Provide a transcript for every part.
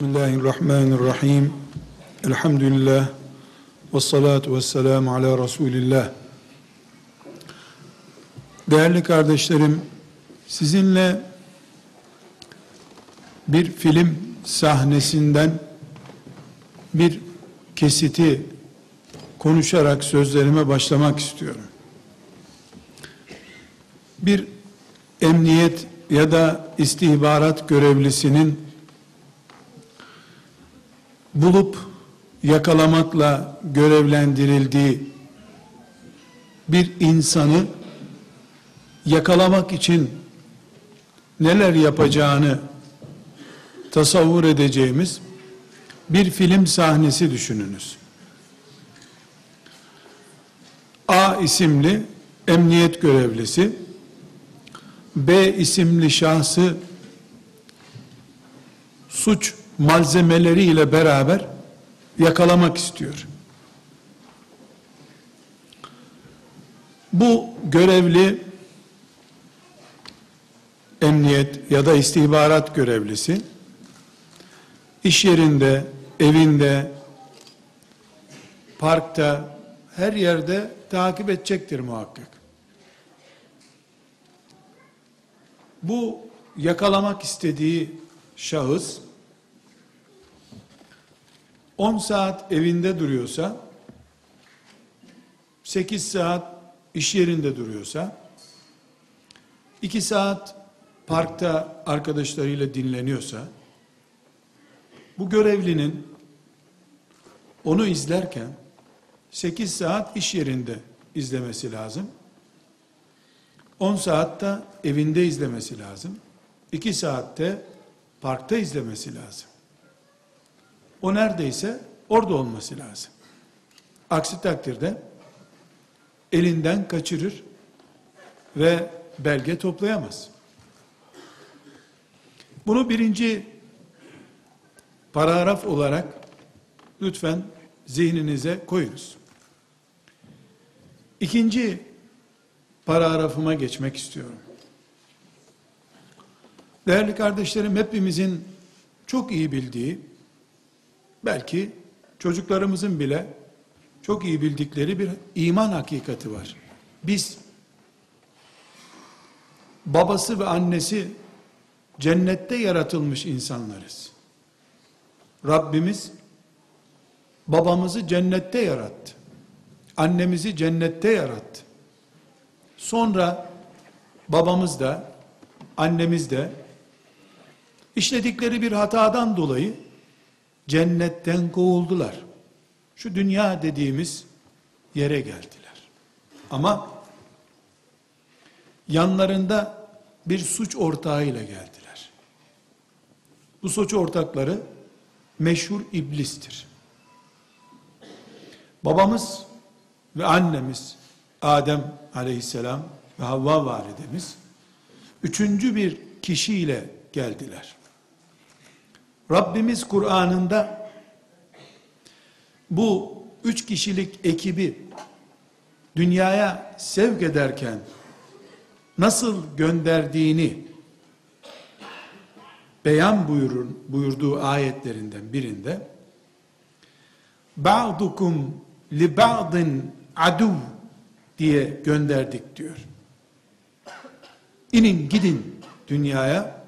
Bismillahirrahmanirrahim. Elhamdülillah. Ve salatu ve selamu ala Resulillah. Değerli kardeşlerim, sizinle bir film sahnesinden bir kesiti konuşarak sözlerime başlamak istiyorum. Bir emniyet ya da istihbarat görevlisinin bulup yakalamakla görevlendirildiği bir insanı yakalamak için neler yapacağını tasavvur edeceğimiz bir film sahnesi düşününüz. A isimli emniyet görevlisi B isimli şahsı suç malzemeleriyle beraber yakalamak istiyor. Bu görevli emniyet ya da istihbarat görevlisi iş yerinde, evinde, parkta, her yerde takip edecektir muhakkak. Bu yakalamak istediği şahıs 10 saat evinde duruyorsa 8 saat iş yerinde duruyorsa 2 saat parkta arkadaşlarıyla dinleniyorsa bu görevlinin onu izlerken 8 saat iş yerinde izlemesi lazım. 10 saatte evinde izlemesi lazım. 2 saatte parkta izlemesi lazım. O neredeyse orada olması lazım. Aksi takdirde elinden kaçırır ve belge toplayamaz. Bunu birinci paragraf olarak lütfen zihninize koyunuz. İkinci paragrafıma geçmek istiyorum. Değerli kardeşlerim hepimizin çok iyi bildiği belki çocuklarımızın bile çok iyi bildikleri bir iman hakikati var. Biz babası ve annesi cennette yaratılmış insanlarız. Rabbimiz babamızı cennette yarattı. Annemizi cennette yarattı. Sonra babamız da annemiz de işledikleri bir hatadan dolayı cennetten kovuldular. Şu dünya dediğimiz yere geldiler. Ama yanlarında bir suç ortağıyla geldiler. Bu suç ortakları meşhur iblistir. Babamız ve annemiz Adem aleyhisselam ve Havva validemiz üçüncü bir kişiyle geldiler. Rabbimiz Kur'an'ında bu üç kişilik ekibi dünyaya sevk ederken nasıl gönderdiğini beyan buyurur, buyurduğu ayetlerinden birinde ba'dukum li ba'din adu diye gönderdik diyor. İnin gidin dünyaya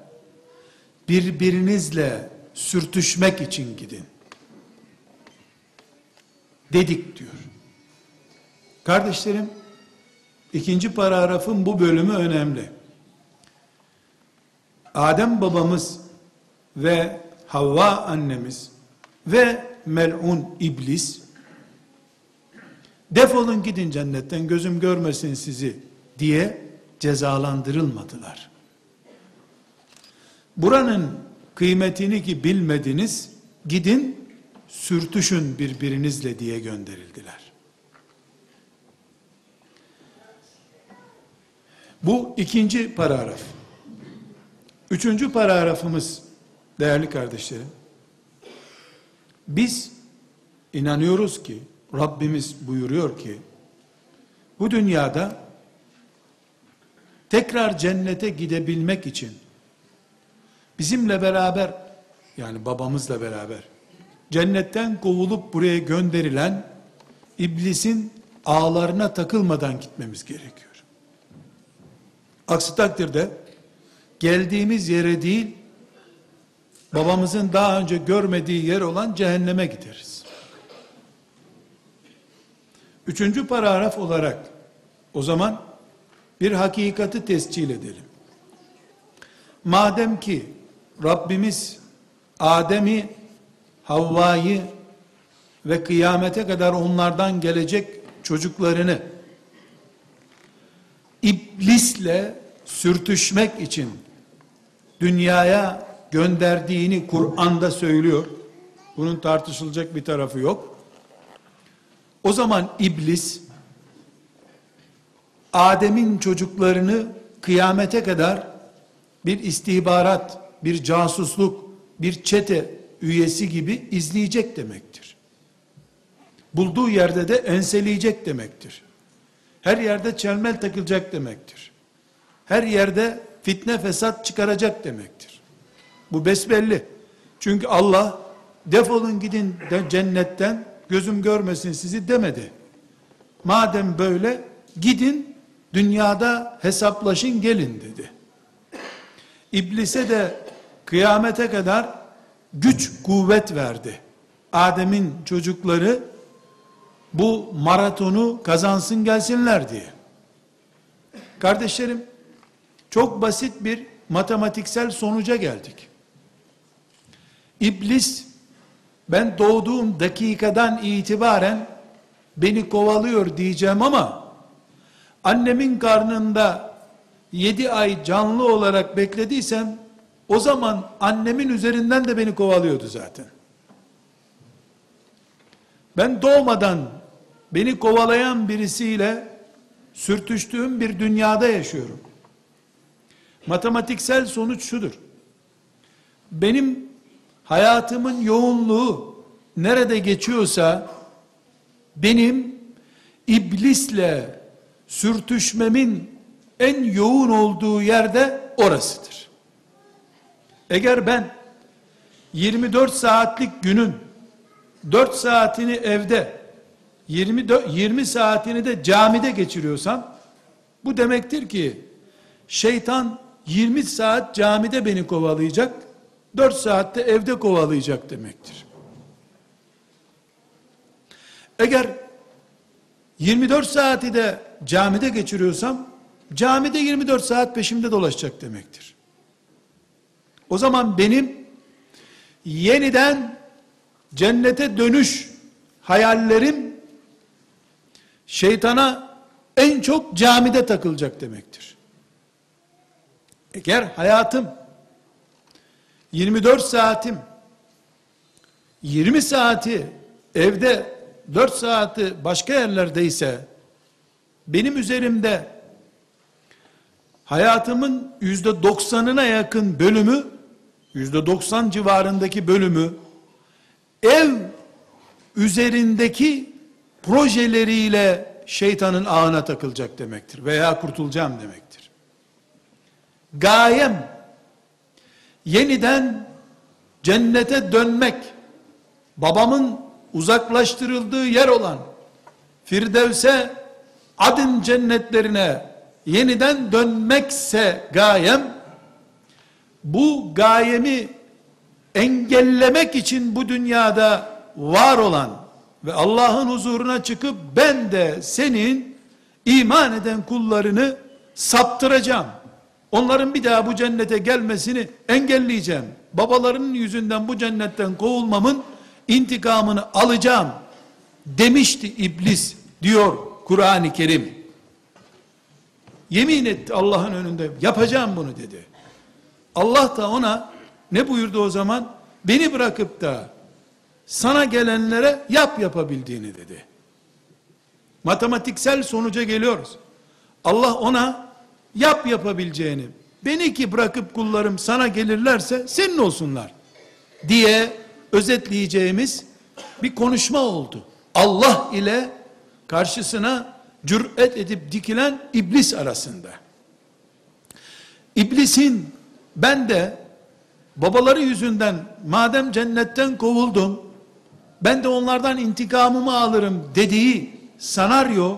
birbirinizle sürtüşmek için gidin. Dedik diyor. Kardeşlerim, ikinci paragrafın bu bölümü önemli. Adem babamız ve Havva annemiz ve melun iblis defolun gidin cennetten gözüm görmesin sizi diye cezalandırılmadılar. Buranın kıymetini ki bilmediniz, gidin sürtüşün birbirinizle diye gönderildiler. Bu ikinci paragraf. Üçüncü paragrafımız değerli kardeşlerim. Biz inanıyoruz ki Rabbimiz buyuruyor ki bu dünyada tekrar cennete gidebilmek için bizimle beraber yani babamızla beraber cennetten kovulup buraya gönderilen iblisin ağlarına takılmadan gitmemiz gerekiyor. Aksi takdirde geldiğimiz yere değil babamızın daha önce görmediği yer olan cehenneme gideriz. Üçüncü paragraf olarak o zaman bir hakikati tescil edelim. Madem ki Rabbimiz Adem'i, Havva'yı ve kıyamete kadar onlardan gelecek çocuklarını iblisle sürtüşmek için dünyaya gönderdiğini Kur'an'da söylüyor. Bunun tartışılacak bir tarafı yok. O zaman iblis Adem'in çocuklarını kıyamete kadar bir istihbarat, bir casusluk, bir çete üyesi gibi izleyecek demektir. Bulduğu yerde de enseleyecek demektir. Her yerde çelmel takılacak demektir. Her yerde fitne fesat çıkaracak demektir. Bu besbelli. Çünkü Allah defolun gidin de cennetten gözüm görmesin sizi demedi. Madem böyle gidin dünyada hesaplaşın gelin dedi. İblise de kıyamete kadar güç kuvvet verdi. Adem'in çocukları bu maratonu kazansın gelsinler diye. Kardeşlerim çok basit bir matematiksel sonuca geldik. İblis ben doğduğum dakikadan itibaren beni kovalıyor diyeceğim ama annemin karnında yedi ay canlı olarak beklediysem o zaman annemin üzerinden de beni kovalıyordu zaten. Ben doğmadan beni kovalayan birisiyle sürtüştüğüm bir dünyada yaşıyorum. Matematiksel sonuç şudur. Benim hayatımın yoğunluğu nerede geçiyorsa benim iblisle sürtüşmemin en yoğun olduğu yerde orasıdır. Eğer ben 24 saatlik günün 4 saatini evde 24, 20 saatini de camide geçiriyorsam bu demektir ki şeytan 20 saat camide beni kovalayacak 4 saatte evde kovalayacak demektir. Eğer 24 saati de camide geçiriyorsam camide 24 saat peşimde dolaşacak demektir. O zaman benim yeniden cennete dönüş hayallerim şeytana en çok camide takılacak demektir. Eğer hayatım 24 saatim 20 saati evde 4 saati başka yerlerdeyse benim üzerimde hayatımın yüzde doksanına yakın bölümü yüzde doksan civarındaki bölümü ev üzerindeki projeleriyle şeytanın ağına takılacak demektir veya kurtulacağım demektir. Gayem yeniden cennete dönmek babamın uzaklaştırıldığı yer olan Firdevs'e adın cennetlerine yeniden dönmekse gayem bu gayemi engellemek için bu dünyada var olan ve Allah'ın huzuruna çıkıp ben de senin iman eden kullarını saptıracağım. Onların bir daha bu cennete gelmesini engelleyeceğim. Babalarının yüzünden bu cennetten kovulmamın intikamını alacağım demişti iblis diyor Kur'an-ı Kerim. Yemin etti Allah'ın önünde yapacağım bunu dedi. Allah da ona ne buyurdu o zaman? Beni bırakıp da sana gelenlere yap yapabildiğini dedi. Matematiksel sonuca geliyoruz. Allah ona yap yapabileceğini, beni ki bırakıp kullarım sana gelirlerse senin olsunlar diye özetleyeceğimiz bir konuşma oldu. Allah ile karşısına cüret edip dikilen iblis arasında. İblisin ben de babaları yüzünden madem cennetten kovuldum, ben de onlardan intikamımı alırım dediği sanaryo,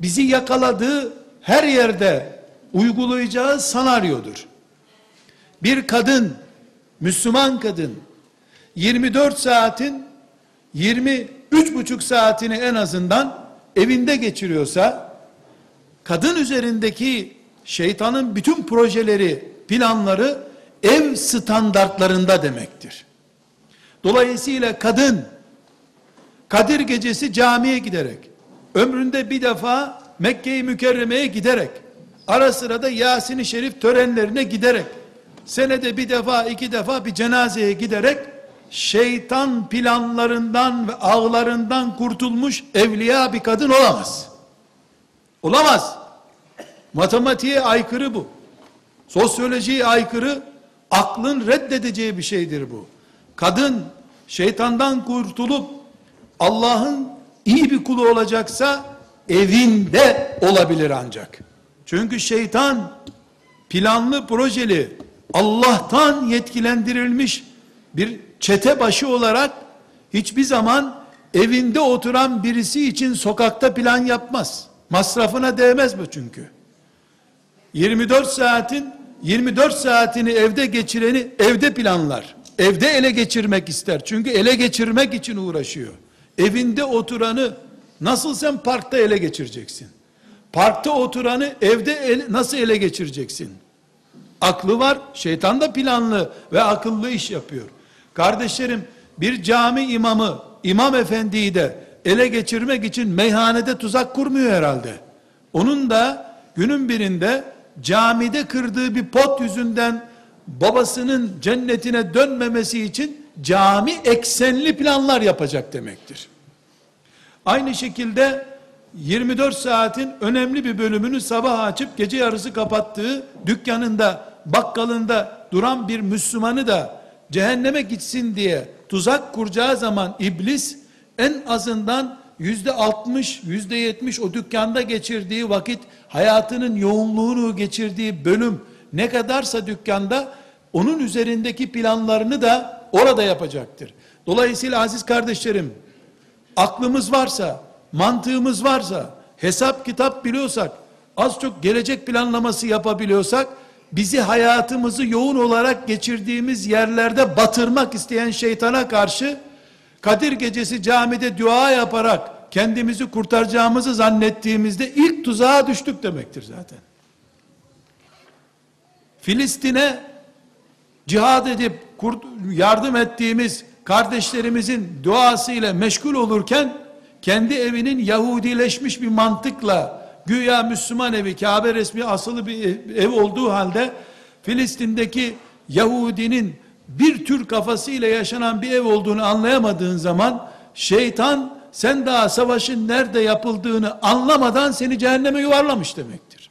bizi yakaladığı her yerde uygulayacağı sanaryodur. Bir kadın, Müslüman kadın, 24 saatin 23 buçuk saatini en azından evinde geçiriyorsa, kadın üzerindeki şeytanın bütün projeleri, planları ev standartlarında demektir. Dolayısıyla kadın Kadir gecesi camiye giderek, ömründe bir defa Mekke-i Mükerreme'ye giderek, ara sıra da Yasin-i Şerif törenlerine giderek, senede bir defa iki defa bir cenazeye giderek, şeytan planlarından ve ağlarından kurtulmuş evliya bir kadın olamaz. Olamaz. Matematiğe aykırı bu. Sosyolojiye aykırı, aklın reddedeceği bir şeydir bu. Kadın şeytandan kurtulup Allah'ın iyi bir kulu olacaksa evinde olabilir ancak. Çünkü şeytan planlı projeli Allah'tan yetkilendirilmiş bir çete başı olarak hiçbir zaman evinde oturan birisi için sokakta plan yapmaz. Masrafına değmez bu çünkü. 24 saatin 24 saatini evde geçireni evde planlar. Evde ele geçirmek ister. Çünkü ele geçirmek için uğraşıyor. Evinde oturanı nasıl sen parkta ele geçireceksin? Parkta oturanı evde ele, nasıl ele geçireceksin? Aklı var, şeytan da planlı ve akıllı iş yapıyor. Kardeşlerim, bir cami imamı, imam efendiyi de ele geçirmek için meyhanede tuzak kurmuyor herhalde. Onun da günün birinde camide kırdığı bir pot yüzünden babasının cennetine dönmemesi için cami eksenli planlar yapacak demektir. Aynı şekilde 24 saatin önemli bir bölümünü sabah açıp gece yarısı kapattığı dükkanında, bakkalında duran bir Müslümanı da cehenneme gitsin diye tuzak kuracağı zaman iblis en azından yüzde altmış, yüzde yetmiş o dükkanda geçirdiği vakit, hayatının yoğunluğunu geçirdiği bölüm ne kadarsa dükkanda, onun üzerindeki planlarını da orada yapacaktır. Dolayısıyla aziz kardeşlerim, aklımız varsa, mantığımız varsa, hesap kitap biliyorsak, az çok gelecek planlaması yapabiliyorsak, bizi hayatımızı yoğun olarak geçirdiğimiz yerlerde batırmak isteyen şeytana karşı, Kadir gecesi camide dua yaparak kendimizi kurtaracağımızı zannettiğimizde ilk tuzağa düştük demektir zaten. Filistin'e cihad edip yardım ettiğimiz kardeşlerimizin duasıyla meşgul olurken kendi evinin Yahudileşmiş bir mantıkla güya Müslüman evi Kabe resmi asılı bir ev olduğu halde Filistin'deki Yahudinin bir tür kafasıyla yaşanan bir ev olduğunu anlayamadığın zaman şeytan sen daha savaşın nerede yapıldığını anlamadan seni cehenneme yuvarlamış demektir.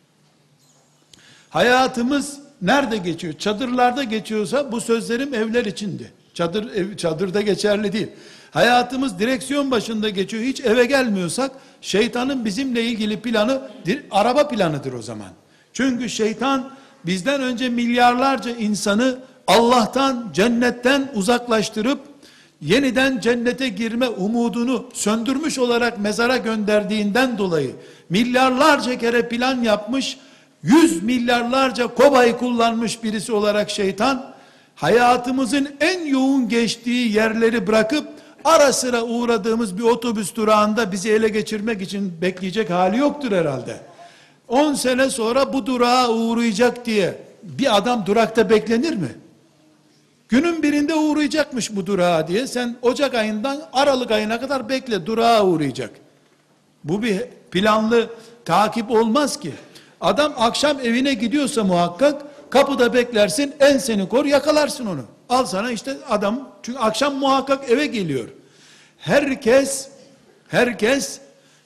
Hayatımız nerede geçiyor? Çadırlarda geçiyorsa bu sözlerim evler içindi. Çadır ev, çadırda geçerli değil. Hayatımız direksiyon başında geçiyor. Hiç eve gelmiyorsak şeytanın bizimle ilgili planı araba planıdır o zaman. Çünkü şeytan bizden önce milyarlarca insanı Allah'tan, cennetten uzaklaştırıp yeniden cennete girme umudunu söndürmüş olarak mezara gönderdiğinden dolayı milyarlarca kere plan yapmış, yüz milyarlarca kobayı kullanmış birisi olarak şeytan hayatımızın en yoğun geçtiği yerleri bırakıp ara sıra uğradığımız bir otobüs durağında bizi ele geçirmek için bekleyecek hali yoktur herhalde. 10 sene sonra bu durağa uğrayacak diye bir adam durakta beklenir mi? Günün birinde uğrayacakmış bu durağa diye sen Ocak ayından Aralık ayına kadar bekle durağa uğrayacak. Bu bir planlı takip olmaz ki. Adam akşam evine gidiyorsa muhakkak kapıda beklersin en seni kor yakalarsın onu. Al sana işte adam çünkü akşam muhakkak eve geliyor. Herkes herkes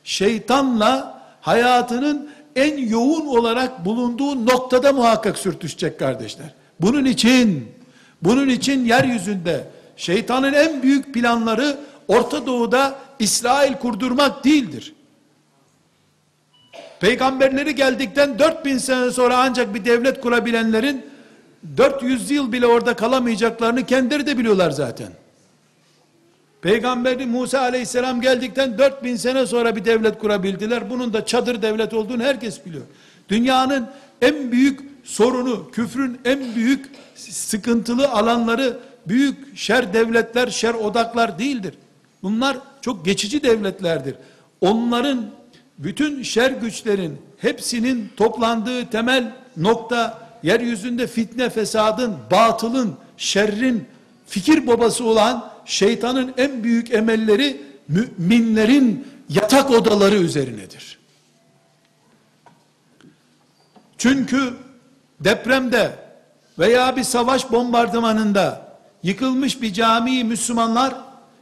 şeytanla hayatının en yoğun olarak bulunduğu noktada muhakkak sürtüşecek kardeşler. Bunun için bunun için yeryüzünde şeytanın en büyük planları Orta Doğu'da İsrail kurdurmak değildir. Peygamberleri geldikten 4000 sene sonra ancak bir devlet kurabilenlerin 400 yıl bile orada kalamayacaklarını kendileri de biliyorlar zaten. Peygamberi Musa aleyhisselam geldikten 4000 sene sonra bir devlet kurabildiler. Bunun da çadır devlet olduğunu herkes biliyor. Dünyanın en büyük sorunu, küfrün en büyük sıkıntılı alanları büyük şer devletler, şer odaklar değildir. Bunlar çok geçici devletlerdir. Onların bütün şer güçlerin hepsinin toplandığı temel nokta yeryüzünde fitne, fesadın, batılın, şerrin fikir babası olan şeytanın en büyük emelleri müminlerin yatak odaları üzerinedir. Çünkü depremde veya bir savaş bombardımanında yıkılmış bir camiyi Müslümanlar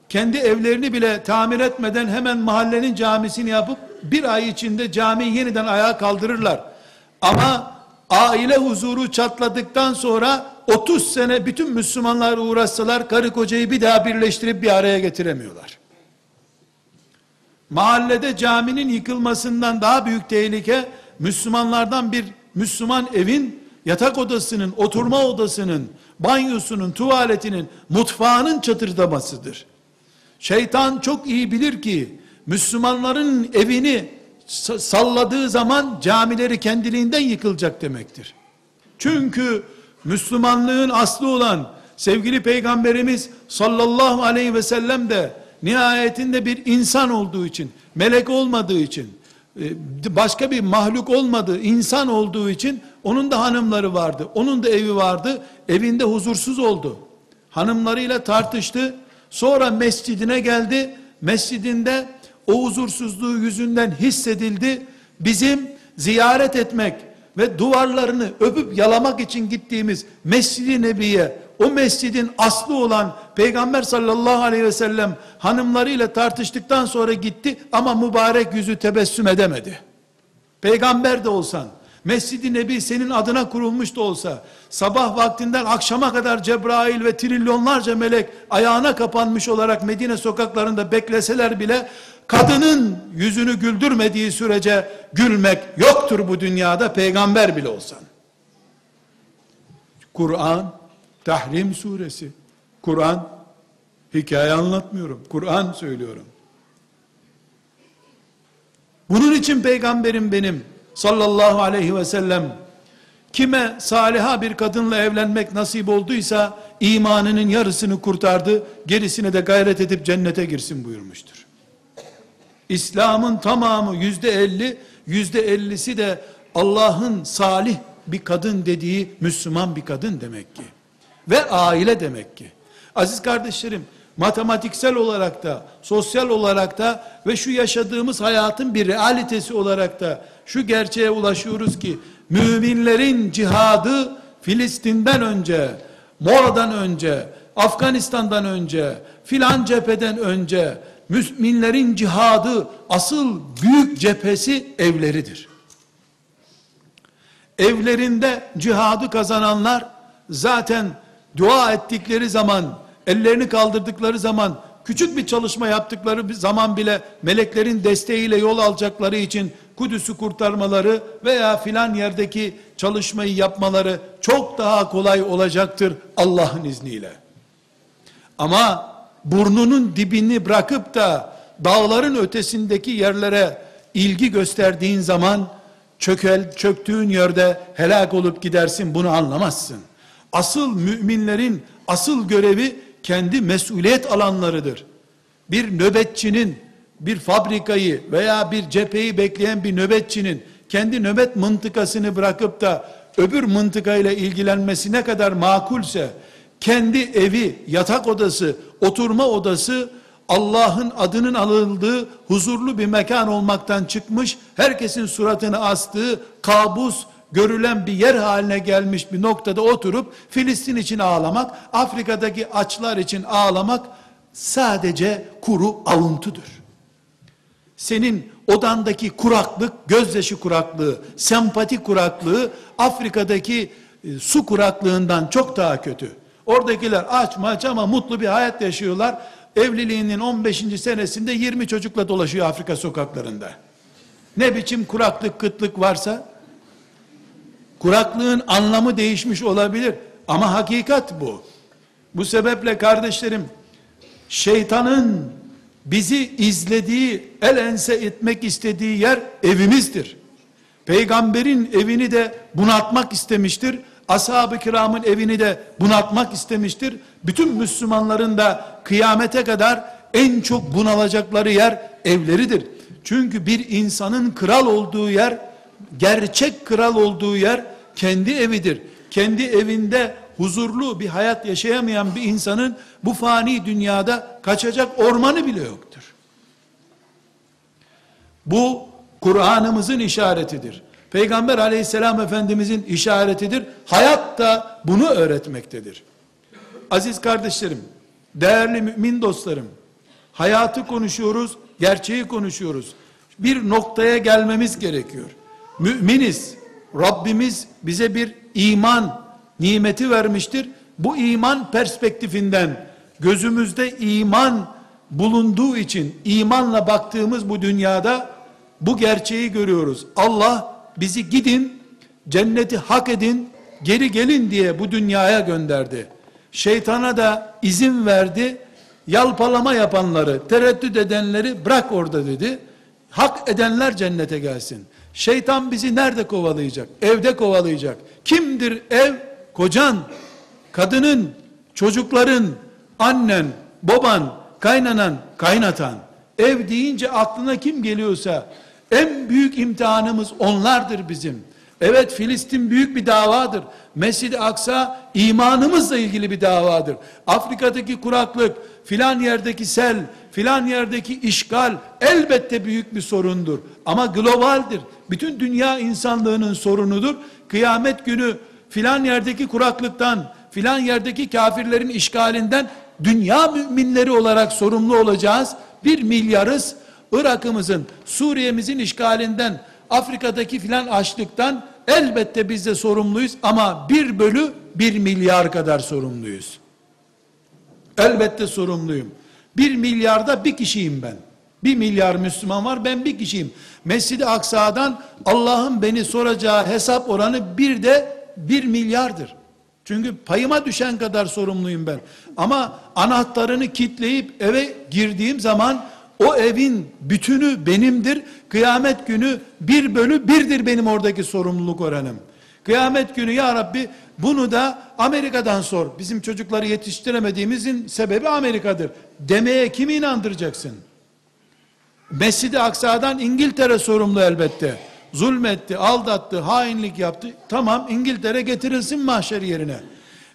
kendi evlerini bile tamir etmeden hemen mahallenin camisini yapıp bir ay içinde camiyi yeniden ayağa kaldırırlar. Ama aile huzuru çatladıktan sonra 30 sene bütün Müslümanlar uğraşsalar karı kocayı bir daha birleştirip bir araya getiremiyorlar. Mahallede caminin yıkılmasından daha büyük tehlike Müslümanlardan bir Müslüman evin yatak odasının, oturma odasının, banyosunun, tuvaletinin, mutfağının çatırdamasıdır. Şeytan çok iyi bilir ki Müslümanların evini salladığı zaman camileri kendiliğinden yıkılacak demektir. Çünkü Müslümanlığın aslı olan sevgili peygamberimiz sallallahu aleyhi ve sellem de nihayetinde bir insan olduğu için, melek olmadığı için, e, başka bir mahluk olmadığı, insan olduğu için onun da hanımları vardı. Onun da evi vardı. Evinde huzursuz oldu. Hanımlarıyla tartıştı. Sonra mescidine geldi. Mescidinde o huzursuzluğu yüzünden hissedildi. Bizim ziyaret etmek ve duvarlarını öpüp yalamak için gittiğimiz Mescid-i Nebi'ye o mescidin aslı olan Peygamber sallallahu aleyhi ve sellem hanımlarıyla tartıştıktan sonra gitti ama mübarek yüzü tebessüm edemedi. Peygamber de olsan, Mescid-i Nebi senin adına kurulmuş da olsa, sabah vaktinden akşama kadar Cebrail ve trilyonlarca melek ayağına kapanmış olarak Medine sokaklarında bekleseler bile, kadının yüzünü güldürmediği sürece gülmek yoktur bu dünyada peygamber bile olsan. Kur'an, Tahrim suresi, Kur'an, hikaye anlatmıyorum, Kur'an söylüyorum. Bunun için peygamberim benim sallallahu aleyhi ve sellem kime saliha bir kadınla evlenmek nasip olduysa imanının yarısını kurtardı, gerisine de gayret edip cennete girsin buyurmuştur. İslam'ın tamamı yüzde elli, yüzde ellisi de Allah'ın salih bir kadın dediği Müslüman bir kadın demek ki. Ve aile demek ki. Aziz kardeşlerim, matematiksel olarak da, sosyal olarak da ve şu yaşadığımız hayatın bir realitesi olarak da şu gerçeğe ulaşıyoruz ki müminlerin cihadı Filistin'den önce, Mora'dan önce, Afganistan'dan önce, filan cepheden önce müminlerin cihadı asıl büyük cephesi evleridir. Evlerinde cihadı kazananlar zaten dua ettikleri zaman, ellerini kaldırdıkları zaman, küçük bir çalışma yaptıkları zaman bile meleklerin desteğiyle yol alacakları için Kudüs'ü kurtarmaları veya filan yerdeki çalışmayı yapmaları çok daha kolay olacaktır Allah'ın izniyle. Ama burnunun dibini bırakıp da dağların ötesindeki yerlere ilgi gösterdiğin zaman çökel, çöktüğün yerde helak olup gidersin bunu anlamazsın. Asıl müminlerin asıl görevi kendi mesuliyet alanlarıdır. Bir nöbetçinin bir fabrikayı veya bir cepheyi bekleyen bir nöbetçinin kendi nöbet mıntıkasını bırakıp da öbür mıntıkayla ilgilenmesi ne kadar makulse kendi evi, yatak odası, oturma odası Allah'ın adının alındığı huzurlu bir mekan olmaktan çıkmış, herkesin suratını astığı kabus görülen bir yer haline gelmiş bir noktada oturup Filistin için ağlamak, Afrika'daki açlar için ağlamak sadece kuru avuntudur. Senin odandaki kuraklık, gözyaşı kuraklığı, sempati kuraklığı Afrika'daki e, su kuraklığından çok daha kötü. Oradakiler aç maç ama mutlu bir hayat yaşıyorlar. Evliliğinin 15. senesinde 20 çocukla dolaşıyor Afrika sokaklarında. Ne biçim kuraklık, kıtlık varsa kuraklığın anlamı değişmiş olabilir ama hakikat bu. Bu sebeple kardeşlerim, şeytanın bizi izlediği, el ense etmek istediği yer evimizdir. Peygamberin evini de bunaltmak istemiştir. Ashab-ı kiramın evini de bunaltmak istemiştir. Bütün Müslümanların da kıyamete kadar en çok bunalacakları yer evleridir. Çünkü bir insanın kral olduğu yer, gerçek kral olduğu yer kendi evidir. Kendi evinde huzurlu bir hayat yaşayamayan bir insanın bu fani dünyada kaçacak ormanı bile yoktur. Bu Kur'an'ımızın işaretidir. Peygamber aleyhisselam efendimizin işaretidir. Hayat da bunu öğretmektedir. Aziz kardeşlerim, değerli mümin dostlarım, hayatı konuşuyoruz, gerçeği konuşuyoruz. Bir noktaya gelmemiz gerekiyor. Müminiz, Rabbimiz bize bir iman nimeti vermiştir. Bu iman perspektifinden gözümüzde iman bulunduğu için imanla baktığımız bu dünyada bu gerçeği görüyoruz. Allah bizi gidin, cenneti hak edin, geri gelin diye bu dünyaya gönderdi. Şeytana da izin verdi. Yalpalama yapanları, tereddüt edenleri bırak orada dedi. Hak edenler cennete gelsin. Şeytan bizi nerede kovalayacak? Evde kovalayacak. Kimdir ev? Kocan, kadının, çocukların, annen, baban, kaynanan, kaynatan. Ev deyince aklına kim geliyorsa en büyük imtihanımız onlardır bizim. Evet Filistin büyük bir davadır. Mescid-i Aksa imanımızla ilgili bir davadır. Afrika'daki kuraklık, filan yerdeki sel, filan yerdeki işgal elbette büyük bir sorundur. Ama globaldir. Bütün dünya insanlığının sorunudur. Kıyamet günü filan yerdeki kuraklıktan, filan yerdeki kafirlerin işgalinden dünya müminleri olarak sorumlu olacağız. Bir milyarız. Irak'ımızın, Suriye'mizin işgalinden, Afrika'daki filan açlıktan elbette biz de sorumluyuz ama bir bölü bir milyar kadar sorumluyuz. Elbette sorumluyum. Bir milyarda bir kişiyim ben. Bir milyar Müslüman var ben bir kişiyim. Mescid-i Aksa'dan Allah'ın beni soracağı hesap oranı bir de bir milyardır. Çünkü payıma düşen kadar sorumluyum ben. Ama anahtarını kitleyip eve girdiğim zaman o evin bütünü benimdir. Kıyamet günü bir bölü birdir benim oradaki sorumluluk oranım. Kıyamet günü ya Rabbi bunu da Amerika'dan sor. Bizim çocukları yetiştiremediğimizin sebebi Amerika'dır. Demeye kimi inandıracaksın? Mescid-i Aksa'dan İngiltere sorumlu elbette. Zulmetti, aldattı, hainlik yaptı. Tamam İngiltere getirilsin mahşer yerine.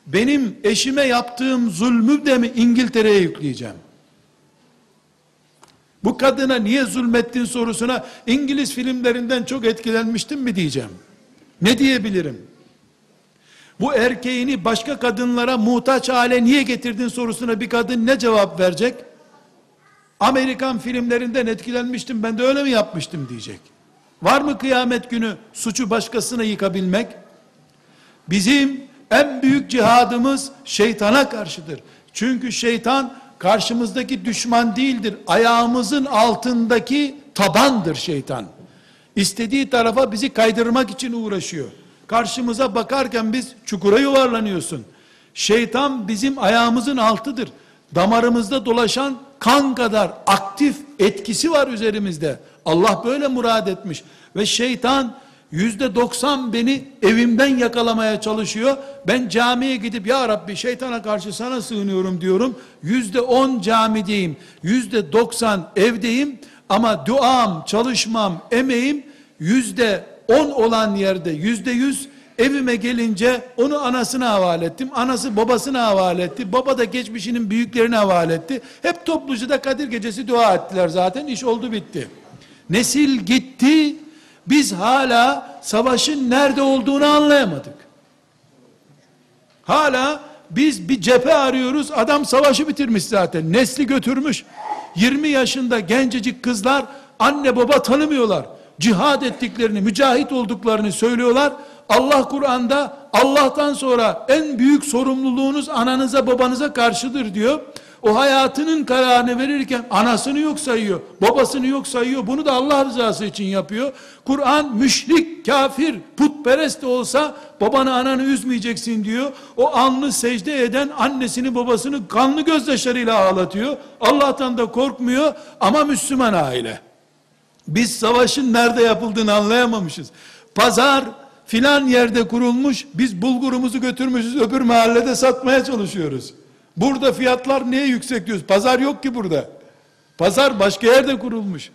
Benim eşime yaptığım zulmü de mi İngiltere'ye yükleyeceğim? Bu kadına niye zulmettin sorusuna İngiliz filmlerinden çok etkilenmiştim mi diyeceğim. Ne diyebilirim? Bu erkeğini başka kadınlara muhtaç hale niye getirdin sorusuna bir kadın ne cevap verecek? Amerikan filmlerinden etkilenmiştim ben de öyle mi yapmıştım diyecek. Var mı kıyamet günü suçu başkasına yıkabilmek? Bizim en büyük cihadımız şeytana karşıdır. Çünkü şeytan karşımızdaki düşman değildir. Ayağımızın altındaki tabandır şeytan. İstediği tarafa bizi kaydırmak için uğraşıyor. Karşımıza bakarken biz çukura yuvarlanıyorsun. Şeytan bizim ayağımızın altıdır. Damarımızda dolaşan kan kadar aktif etkisi var üzerimizde. Allah böyle murad etmiş. Ve şeytan yüzde doksan beni evimden yakalamaya çalışıyor. Ben camiye gidip ya Rabbi şeytana karşı sana sığınıyorum diyorum. Yüzde on camideyim. Yüzde doksan evdeyim. Ama duam, çalışmam, emeğim yüzde on olan yerde yüzde yüz evime gelince onu anasına havale ettim. Anası babasına havale etti. Baba da geçmişinin büyüklerine havale etti. Hep topluca da Kadir gecesi dua ettiler zaten. iş oldu bitti. Nesil gitti. Biz hala savaşın nerede olduğunu anlayamadık. Hala biz bir cephe arıyoruz. Adam savaşı bitirmiş zaten. Nesli götürmüş. 20 yaşında gencecik kızlar anne baba tanımıyorlar. Cihad ettiklerini, mücahit olduklarını söylüyorlar. Allah Kur'an'da Allah'tan sonra en büyük sorumluluğunuz ananıza babanıza karşıdır diyor. O hayatının kararını verirken anasını yok sayıyor, babasını yok sayıyor. Bunu da Allah rızası için yapıyor. Kur'an müşrik, kafir, putperest de olsa babanı ananı üzmeyeceksin diyor. O anlı secde eden annesini babasını kanlı gözyaşlarıyla ağlatıyor. Allah'tan da korkmuyor ama Müslüman aile. Biz savaşın nerede yapıldığını anlayamamışız. Pazar filan yerde kurulmuş, biz bulgurumuzu götürmüşüz öbür mahallede satmaya çalışıyoruz. Burada fiyatlar niye yüksek diyoruz? Pazar yok ki burada. Pazar başka yerde kurulmuş.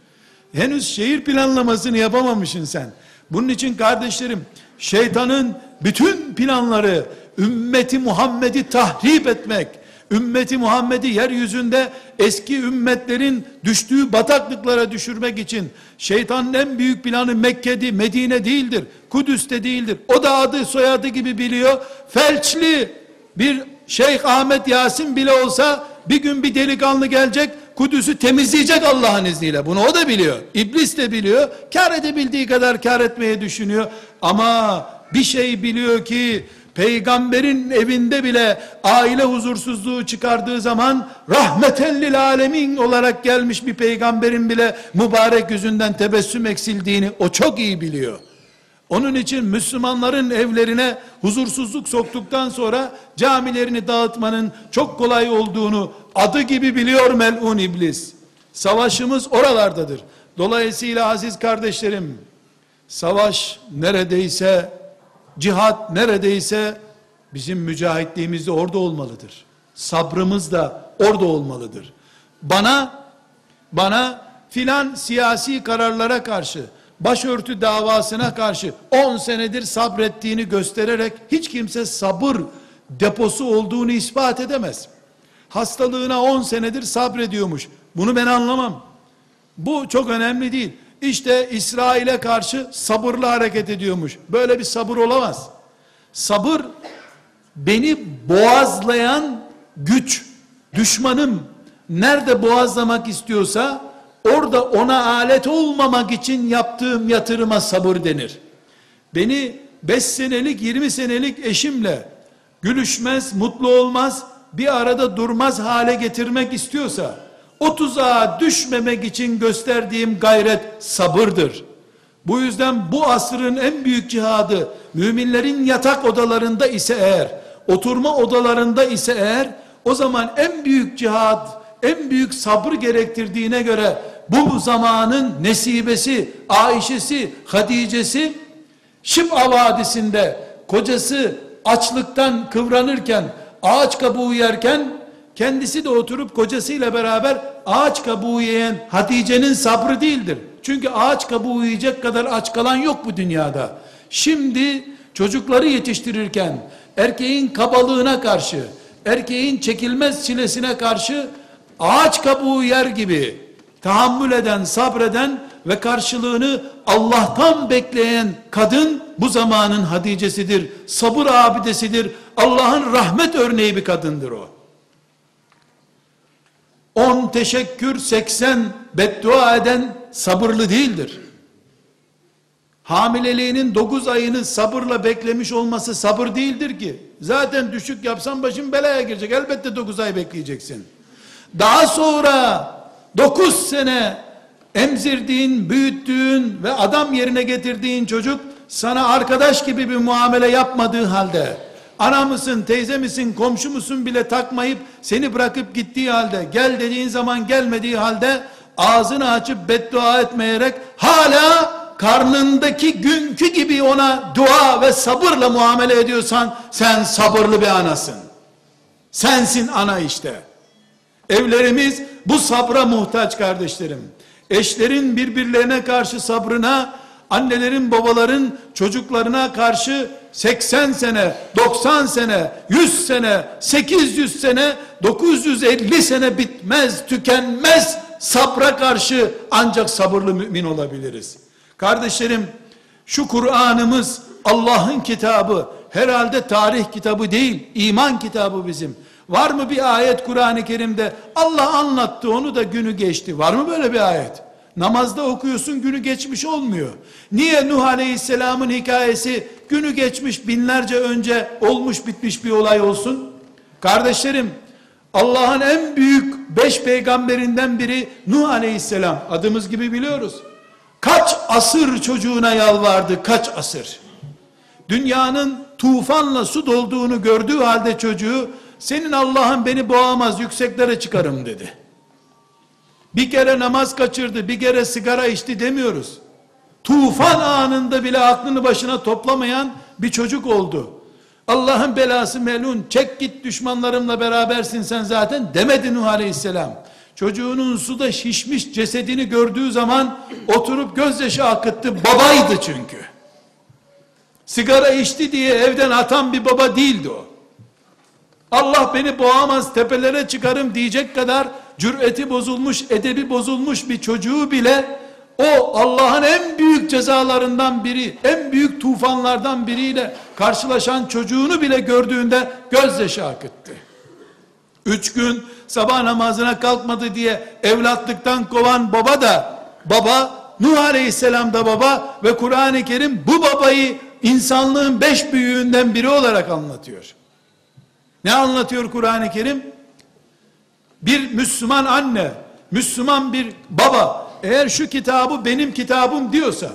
Henüz şehir planlamasını yapamamışsın sen. Bunun için kardeşlerim, şeytanın bütün planları ümmeti Muhammed'i tahrip etmek, ümmeti Muhammed'i yeryüzünde eski ümmetlerin düştüğü bataklıklara düşürmek için şeytanın en büyük planı Mekke'di, Medine değildir. Kudüs'te değildir. O da adı soyadı gibi biliyor. Felçli bir Şeyh Ahmet Yasin bile olsa bir gün bir delikanlı gelecek Kudüs'ü temizleyecek Allah'ın izniyle. Bunu o da biliyor. İblis de biliyor. Kar edebildiği kadar kar etmeye düşünüyor. Ama bir şey biliyor ki peygamberin evinde bile aile huzursuzluğu çıkardığı zaman rahmeten alemin olarak gelmiş bir peygamberin bile mübarek yüzünden tebessüm eksildiğini o çok iyi biliyor. Onun için Müslümanların evlerine huzursuzluk soktuktan sonra camilerini dağıtmanın çok kolay olduğunu adı gibi biliyor melun iblis. Savaşımız oralardadır. Dolayısıyla aziz kardeşlerim, savaş neredeyse, cihat neredeyse bizim mücahitliğimiz de orada olmalıdır. Sabrımız da orada olmalıdır. Bana, bana filan siyasi kararlara karşı, başörtü davasına karşı 10 senedir sabrettiğini göstererek hiç kimse sabır deposu olduğunu ispat edemez. Hastalığına 10 senedir sabrediyormuş. Bunu ben anlamam. Bu çok önemli değil. İşte İsrail'e karşı sabırlı hareket ediyormuş. Böyle bir sabır olamaz. Sabır beni boğazlayan güç, düşmanım nerede boğazlamak istiyorsa orada ona alet olmamak için yaptığım yatırıma sabır denir. Beni 5 senelik 20 senelik eşimle gülüşmez, mutlu olmaz, bir arada durmaz hale getirmek istiyorsa o tuzağa düşmemek için gösterdiğim gayret sabırdır. Bu yüzden bu asrın en büyük cihadı müminlerin yatak odalarında ise eğer, oturma odalarında ise eğer o zaman en büyük cihad, en büyük sabır gerektirdiğine göre bu zamanın nesibesi, Ayşe'si, Hadice'si Şib'a Vadisi'nde kocası açlıktan kıvranırken, ağaç kabuğu yerken kendisi de oturup kocasıyla beraber ağaç kabuğu yiyen Hatice'nin sabrı değildir. Çünkü ağaç kabuğu yiyecek kadar aç kalan yok bu dünyada. Şimdi çocukları yetiştirirken erkeğin kabalığına karşı, erkeğin çekilmez çilesine karşı ağaç kabuğu yer gibi tahammül eden, sabreden ve karşılığını Allah'tan bekleyen kadın bu zamanın Hatice'sidir. Sabır abidesidir. Allah'ın rahmet örneği bir kadındır o. 10 teşekkür 80 beddua eden sabırlı değildir. Hamileliğinin 9 ayını sabırla beklemiş olması sabır değildir ki. Zaten düşük yapsan başın belaya girecek. Elbette 9 ay bekleyeceksin. Daha sonra 9 sene emzirdiğin, büyüttüğün ve adam yerine getirdiğin çocuk sana arkadaş gibi bir muamele yapmadığı halde ana mısın, teyze misin, komşu musun bile takmayıp seni bırakıp gittiği halde gel dediğin zaman gelmediği halde ağzını açıp beddua etmeyerek hala karnındaki günkü gibi ona dua ve sabırla muamele ediyorsan sen sabırlı bir anasın. Sensin ana işte. Evlerimiz bu sabra muhtaç kardeşlerim. Eşlerin birbirlerine karşı sabrına, annelerin babaların çocuklarına karşı 80 sene, 90 sene, 100 sene, 800 sene, 950 sene bitmez, tükenmez sabra karşı ancak sabırlı mümin olabiliriz. Kardeşlerim, şu Kur'an'ımız Allah'ın kitabı, herhalde tarih kitabı değil, iman kitabı bizim. Var mı bir ayet Kur'an-ı Kerim'de Allah anlattı onu da günü geçti. Var mı böyle bir ayet? Namazda okuyorsun günü geçmiş olmuyor. Niye Nuh Aleyhisselam'ın hikayesi günü geçmiş binlerce önce olmuş bitmiş bir olay olsun? Kardeşlerim Allah'ın en büyük beş peygamberinden biri Nuh aleyhisselam. Adımız gibi biliyoruz. Kaç asır çocuğuna yalvardı, kaç asır. Dünyanın tufanla su dolduğunu gördüğü halde çocuğu, senin Allah'ın beni boğamaz, yükseklere çıkarım dedi. Bir kere namaz kaçırdı, bir kere sigara içti demiyoruz. Tufan anında bile aklını başına toplamayan bir çocuk oldu. Allah'ın belası melun, çek git düşmanlarımla berabersin sen zaten demedi Nuh Aleyhisselam. Çocuğunun suda şişmiş cesedini gördüğü zaman oturup gözyaşı akıttı. Babaydı çünkü. Sigara içti diye evden atan bir baba değildi o. Allah beni boğamaz tepelere çıkarım diyecek kadar cüreti bozulmuş, edebi bozulmuş bir çocuğu bile o Allah'ın en büyük cezalarından biri, en büyük tufanlardan biriyle karşılaşan çocuğunu bile gördüğünde gözyaşı akıttı. Üç gün sabah namazına kalkmadı diye evlatlıktan kovan baba da baba, Nuh Aleyhisselam da baba ve Kur'an-ı Kerim bu babayı insanlığın beş büyüğünden biri olarak anlatıyor. Ne anlatıyor Kur'an-ı Kerim? Bir Müslüman anne, Müslüman bir baba, eğer şu kitabı benim kitabım diyorsa,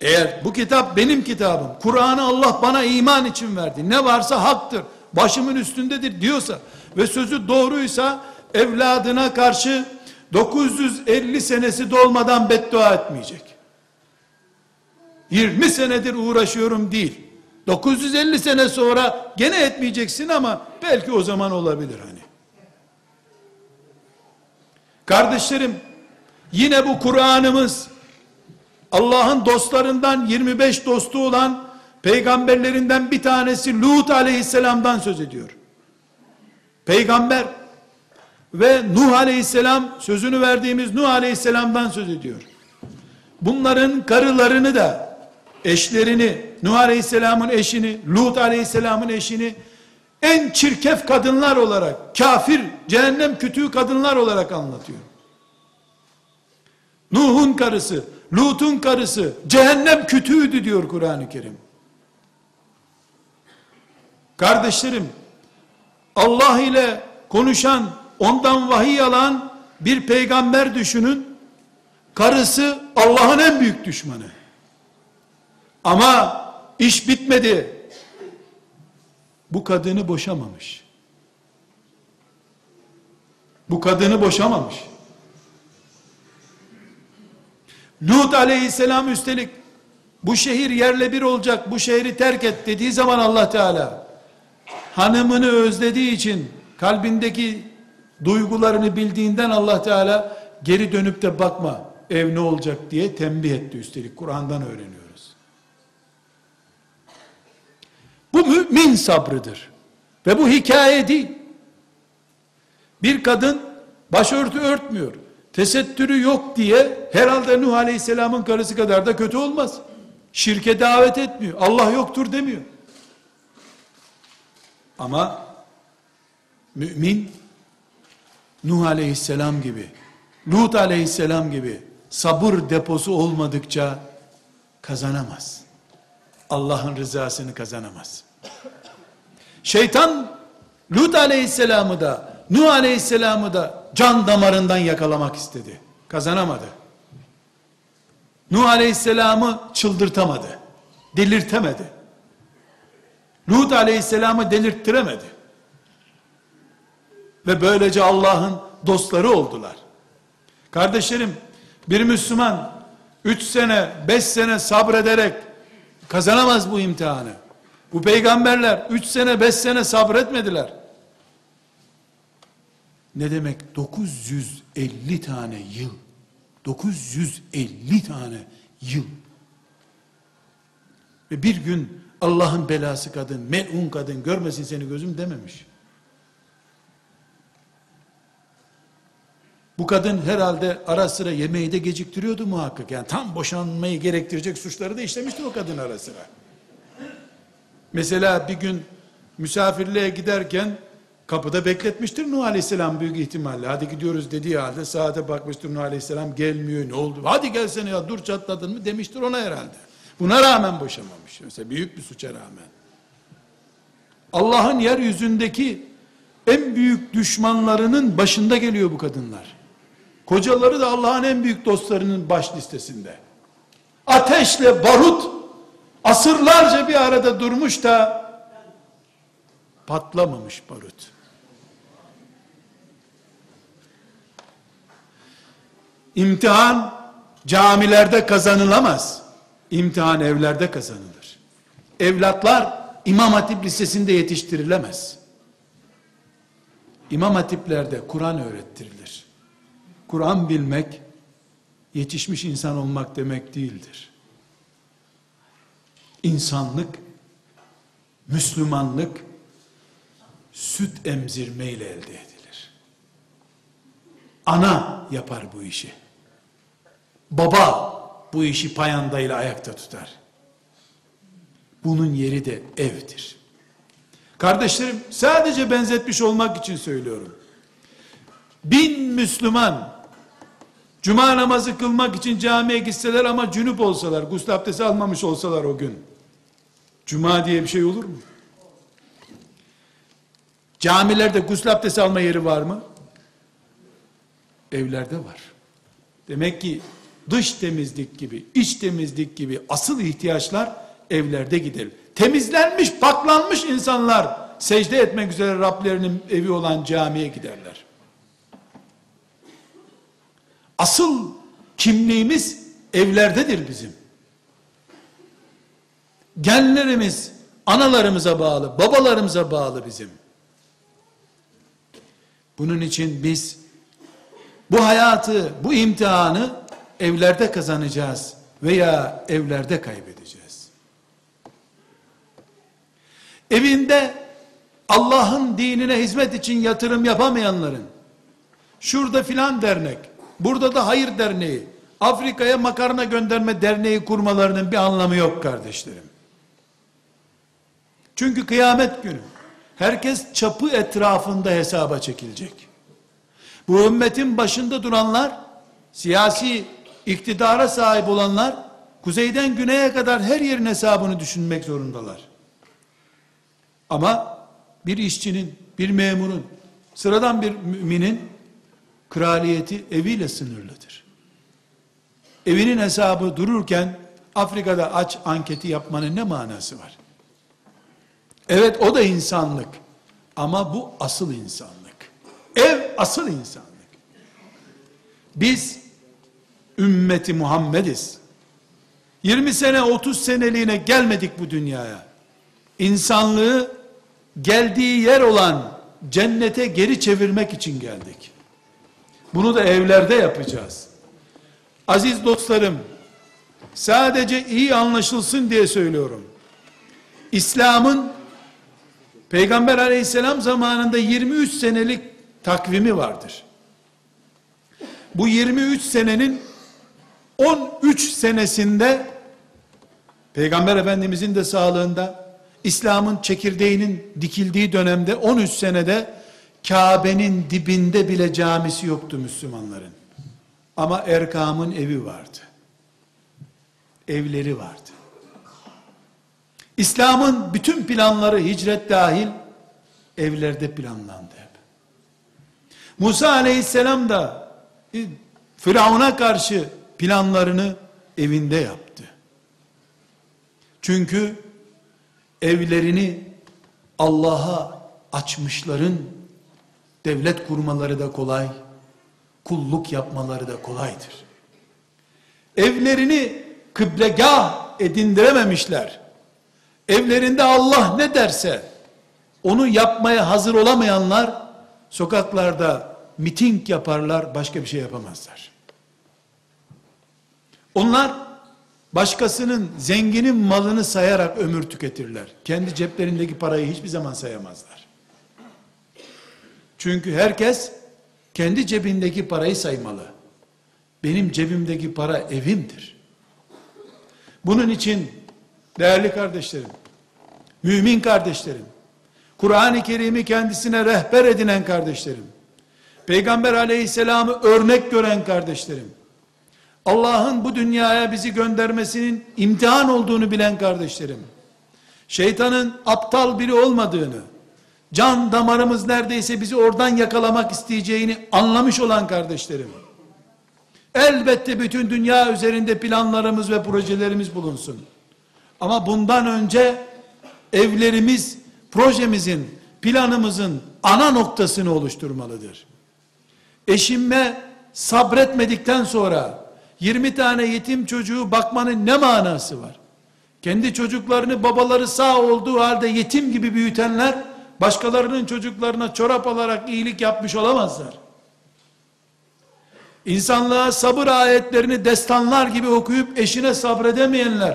eğer bu kitap benim kitabım, Kur'an'ı Allah bana iman için verdi, ne varsa haktır, başımın üstündedir diyorsa, ve sözü doğruysa, evladına karşı 950 senesi dolmadan beddua etmeyecek. 20 senedir uğraşıyorum değil. 950 sene sonra gene etmeyeceksin ama belki o zaman olabilir hani. Kardeşlerim, yine bu Kur'an'ımız Allah'ın dostlarından 25 dostu olan peygamberlerinden bir tanesi Lut aleyhisselamdan söz ediyor. Peygamber ve Nuh aleyhisselam sözünü verdiğimiz Nuh aleyhisselamdan söz ediyor. Bunların karılarını da eşlerini, Nuh aleyhisselamın eşini, Lut aleyhisselamın eşini en çirkef kadınlar olarak, kafir, cehennem kütüğü kadınlar olarak anlatıyor. Nuh'un karısı, Lut'un karısı, cehennem kütüğüydü diyor Kur'an-ı Kerim. Kardeşlerim, Allah ile konuşan, ondan vahiy alan bir peygamber düşünün, karısı Allah'ın en büyük düşmanı. Ama iş bitmedi. Bu kadını boşamamış. Bu kadını boşamamış. Lut aleyhisselam üstelik bu şehir yerle bir olacak bu şehri terk et dediği zaman Allah Teala hanımını özlediği için kalbindeki duygularını bildiğinden Allah Teala geri dönüp de bakma ev ne olacak diye tembih etti üstelik Kur'an'dan öğreniyoruz. Bu mümin sabrıdır. Ve bu hikaye değil. Bir kadın başörtü örtmüyor. Tesettürü yok diye herhalde Nuh Aleyhisselam'ın karısı kadar da kötü olmaz. Şirke davet etmiyor. Allah yoktur demiyor. Ama mümin Nuh Aleyhisselam gibi, Lut Aleyhisselam gibi sabır deposu olmadıkça kazanamaz. Allah'ın rızasını kazanamaz. Şeytan Lut Aleyhisselam'ı da Nuh Aleyhisselam'ı da can damarından yakalamak istedi. Kazanamadı. Nuh Aleyhisselam'ı çıldırtamadı. Delirtemedi. Lut Aleyhisselam'ı delirttiremedi. Ve böylece Allah'ın dostları oldular. Kardeşlerim, bir Müslüman 3 sene, 5 sene sabrederek kazanamaz bu imtihanı. Bu peygamberler 3 sene, 5 sene sabretmediler. Ne demek 950 tane yıl? 950 tane yıl. Ve bir gün Allah'ın belası kadın, melun kadın görmesin seni gözüm dememiş. Bu kadın herhalde ara sıra yemeği de geciktiriyordu muhakkak. Yani tam boşanmayı gerektirecek suçları da işlemişti o kadın ara sıra. Mesela bir gün misafirliğe giderken kapıda bekletmiştir Nuh Aleyhisselam büyük ihtimalle. Hadi gidiyoruz dediği halde saate bakmıştır Nuh Aleyhisselam gelmiyor ne oldu? Hadi gelsene ya dur çatladın mı demiştir ona herhalde. Buna rağmen boşamamış. Mesela büyük bir suça rağmen. Allah'ın yeryüzündeki en büyük düşmanlarının başında geliyor bu kadınlar. Kocaları da Allah'ın en büyük dostlarının baş listesinde. Ateşle barut asırlarca bir arada durmuş da patlamamış barut. İmtihan camilerde kazanılamaz. İmtihan evlerde kazanılır. Evlatlar İmam Hatip Lisesi'nde yetiştirilemez. İmam Hatiplerde Kur'an öğrettirilir. Kur'an bilmek yetişmiş insan olmak demek değildir. İnsanlık, Müslümanlık süt emzirmeyle elde edilir. Ana yapar bu işi. Baba bu işi payandayla ayakta tutar. Bunun yeri de evdir. Kardeşlerim sadece benzetmiş olmak için söylüyorum. Bin Müslüman cuma namazı kılmak için camiye gitseler ama cünüp olsalar, gusül abdesti almamış olsalar o gün. Cuma diye bir şey olur mu? Camilerde gusül abdesti alma yeri var mı? Evlerde var. Demek ki dış temizlik gibi, iç temizlik gibi asıl ihtiyaçlar evlerde gidelim. Temizlenmiş, paklanmış insanlar secde etmek üzere Rablerinin evi olan camiye giderler. Asıl kimliğimiz evlerdedir bizim. Genlerimiz analarımıza bağlı, babalarımıza bağlı bizim. Bunun için biz bu hayatı, bu imtihanı evlerde kazanacağız veya evlerde kaybedeceğiz. Evinde Allah'ın dinine hizmet için yatırım yapamayanların şurada filan dernek, burada da hayır derneği, Afrika'ya makarna gönderme derneği kurmalarının bir anlamı yok kardeşlerim. Çünkü kıyamet günü herkes çapı etrafında hesaba çekilecek. Bu ümmetin başında duranlar, siyasi iktidara sahip olanlar, kuzeyden güneye kadar her yerin hesabını düşünmek zorundalar. Ama bir işçinin, bir memurun, sıradan bir müminin kraliyeti eviyle sınırlıdır. Evinin hesabı dururken Afrika'da aç anketi yapmanın ne manası var? Evet o da insanlık. Ama bu asıl insanlık. Ev asıl insanlık. Biz ümmeti Muhammediz. 20 sene 30 seneliğine gelmedik bu dünyaya. İnsanlığı geldiği yer olan cennete geri çevirmek için geldik. Bunu da evlerde yapacağız. Aziz dostlarım, sadece iyi anlaşılsın diye söylüyorum. İslam'ın Peygamber aleyhisselam zamanında 23 senelik takvimi vardır. Bu 23 senenin 13 senesinde Peygamber Efendimizin de sağlığında İslam'ın çekirdeğinin dikildiği dönemde 13 senede Kabe'nin dibinde bile camisi yoktu Müslümanların. Ama Erkam'ın evi vardı. Evleri vardı. İslam'ın bütün planları hicret dahil evlerde planlandı hep. Musa aleyhisselam da e, Firavun'a karşı planlarını evinde yaptı. Çünkü evlerini Allah'a açmışların devlet kurmaları da kolay, kulluk yapmaları da kolaydır. Evlerini kıblegah edindirememişler. Evlerinde Allah ne derse onu yapmaya hazır olamayanlar sokaklarda miting yaparlar, başka bir şey yapamazlar. Onlar başkasının zenginin malını sayarak ömür tüketirler. Kendi ceplerindeki parayı hiçbir zaman sayamazlar. Çünkü herkes kendi cebindeki parayı saymalı. Benim cebimdeki para evimdir. Bunun için değerli kardeşlerim, mümin kardeşlerim, Kur'an-ı Kerim'i kendisine rehber edinen kardeşlerim, Peygamber aleyhisselamı örnek gören kardeşlerim, Allah'ın bu dünyaya bizi göndermesinin imtihan olduğunu bilen kardeşlerim, şeytanın aptal biri olmadığını, can damarımız neredeyse bizi oradan yakalamak isteyeceğini anlamış olan kardeşlerim. Elbette bütün dünya üzerinde planlarımız ve projelerimiz bulunsun. Ama bundan önce evlerimiz projemizin, planımızın ana noktasını oluşturmalıdır. Eşime sabretmedikten sonra 20 tane yetim çocuğu bakmanın ne manası var? Kendi çocuklarını babaları sağ olduğu halde yetim gibi büyütenler başkalarının çocuklarına çorap alarak iyilik yapmış olamazlar. İnsanlığa sabır ayetlerini destanlar gibi okuyup eşine sabredemeyenler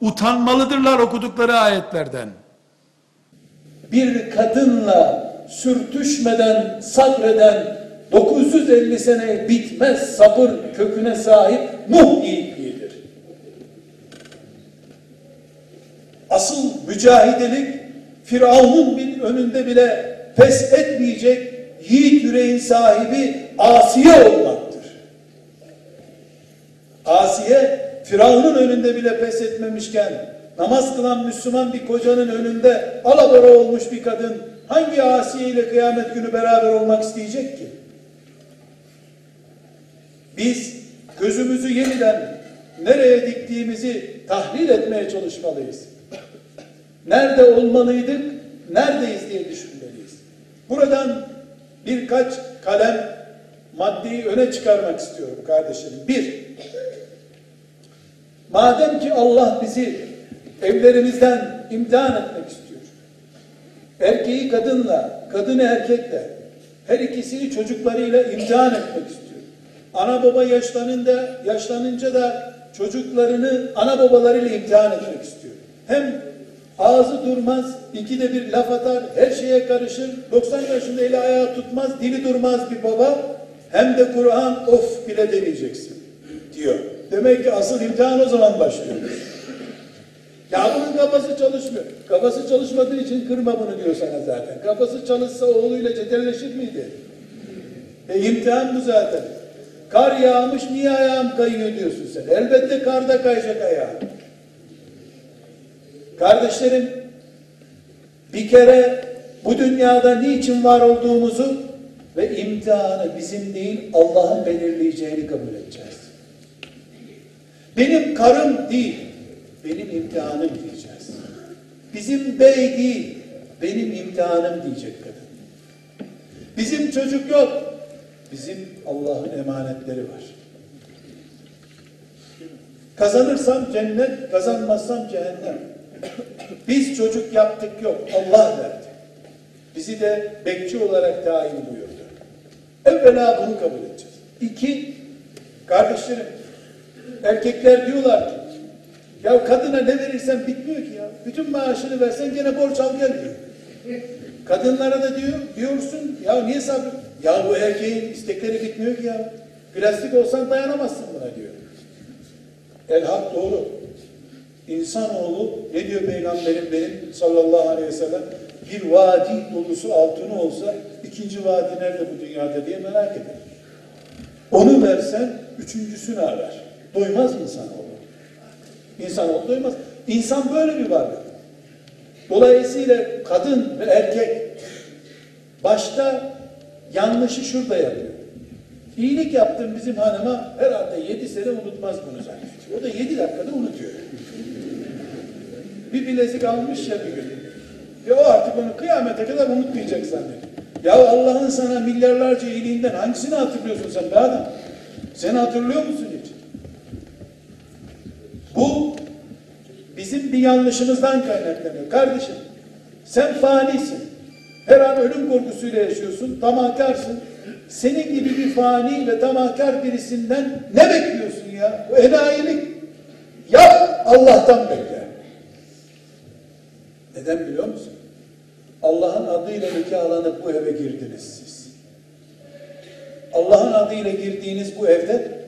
utanmalıdırlar okudukları ayetlerden. Bir kadınla sürtüşmeden sabreden 950 sene bitmez sabır köküne sahip Nuh yiğitliğidir. Asıl mücahidelik Firavun'un bir önünde bile pes etmeyecek yiğit yüreğin sahibi Asiye olmaktır. Asiye Firavun'un önünde bile pes etmemişken namaz kılan Müslüman bir kocanın önünde alabora olmuş bir kadın hangi Asiye ile kıyamet günü beraber olmak isteyecek ki? Biz gözümüzü yeniden nereye diktiğimizi tahlil etmeye çalışmalıyız. Nerede olmalıydık, neredeyiz diye düşünmeliyiz. Buradan birkaç kalem maddeyi öne çıkarmak istiyorum kardeşlerim. Bir, madem ki Allah bizi evlerimizden imtihan etmek istiyor. Erkeği kadınla, kadını erkekle, her ikisini çocuklarıyla imtihan etmek istiyor. Ana baba yaşlanınca, yaşlanınca da çocuklarını ana babalarıyla imtihan etmek istiyor. Hem ağzı durmaz, ikide bir laf atar, her şeye karışır, 90 yaşında eli ayağı tutmaz, dili durmaz bir baba, hem de Kur'an of bile demeyeceksin diyor. Demek ki asıl imtihan o zaman başlıyor. Ya bunun kafası çalışmıyor. Kafası çalışmadığı için kırma bunu diyor sana zaten. Kafası çalışsa oğluyla cedelleşir miydi? E imtihan bu zaten. Kar yağmış niye ayağım kayıyor diyorsun sen. Elbette karda kayacak ayağım. Kardeşlerim bir kere bu dünyada niçin var olduğumuzu ve imtihanı bizim değil Allah'ın belirleyeceğini kabul edeceğiz. Benim karım değil, benim imtihanım diyeceğiz. Bizim bey değil, benim imtihanım diyecek kadın. Bizim çocuk yok, bizim Allah'ın emanetleri var. Kazanırsam cennet, kazanmazsam cehennem. Biz çocuk yaptık yok, Allah verdi. Bizi de bekçi olarak tayin buyurdu. Evvela bunu kabul edeceğiz. İki, kardeşlerim, erkekler diyorlar ki, ya kadına ne verirsen bitmiyor ki ya. Bütün maaşını versen gene borç al gel diyor. Kadınlara da diyor, diyorsun, ya niye sabır? Ya bu erkeğin istekleri bitmiyor ki ya. Plastik olsan dayanamazsın buna diyor. El hak doğru. İnsanoğlu ne diyor peygamberim benim sallallahu aleyhi ve sellem bir vadi dolusu altını olsa ikinci vadi nerede bu dünyada diye merak eder. Onu versen üçüncüsünü arar. Doymaz insanoğlu. İnsanoğlu doymaz. İnsan böyle bir varlık. Dolayısıyla kadın ve erkek başta yanlışı şurada yapıyor. İyilik yaptım bizim hanıma herhalde yedi sene unutmaz bunu zannediyor. O da yedi dakikada unutuyor. Bir bilezik almış ya bir gün. Ve o artık onu kıyamete kadar unutmayacak zannediyor. Ya Allah'ın sana milyarlarca iyiliğinden hangisini hatırlıyorsun sen be adam? Sen hatırlıyor musun hiç? Bu bizim bir yanlışımızdan kaynaklanıyor. Kardeşim sen fanisin. Her an ölüm korkusuyla yaşıyorsun. Tamahkarsın. Senin gibi bir fani ve tamahkar birisinden ne bekliyorsun ya? Bu enayilik. Yap Allah'tan bekle. Neden biliyor musun? Allah'ın adıyla nikahlanıp bu eve girdiniz siz. Allah'ın adıyla girdiğiniz bu evde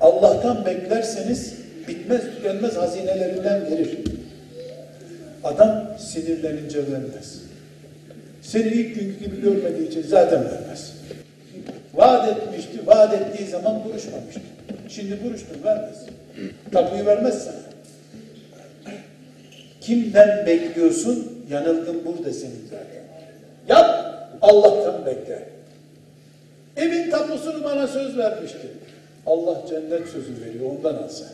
Allah'tan beklerseniz bitmez tükenmez hazinelerinden verir. Adam sinirlenince vermez. Seni ilk günkü gibi görmediği için zaten vermez. Vaat etmişti, vaat ettiği zaman duruşmamıştı. Şimdi duruştun vermez. Tapuyu vermez sana. Kimden bekliyorsun? Yanılgın burada senin zaten. Yap, Allah'tan bekle. Evin tapusunu bana söz vermişti. Allah cennet sözü veriyor, ondan al sen.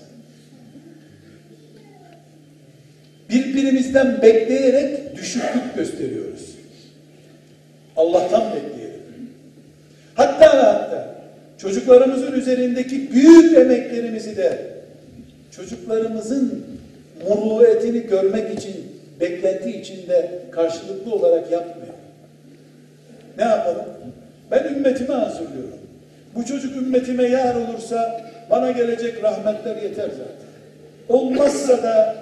Birbirimizden bekleyerek düşüklük gösteriyoruz. Allah'tan bekleyelim. Hatta hatta çocuklarımızın üzerindeki büyük emeklerimizi de çocuklarımızın muruetini görmek için, beklenti içinde karşılıklı olarak yapmıyor. Ne yapalım? Ben ümmetimi hazırlıyorum. Bu çocuk ümmetime yar olursa bana gelecek rahmetler yeter zaten. Olmazsa da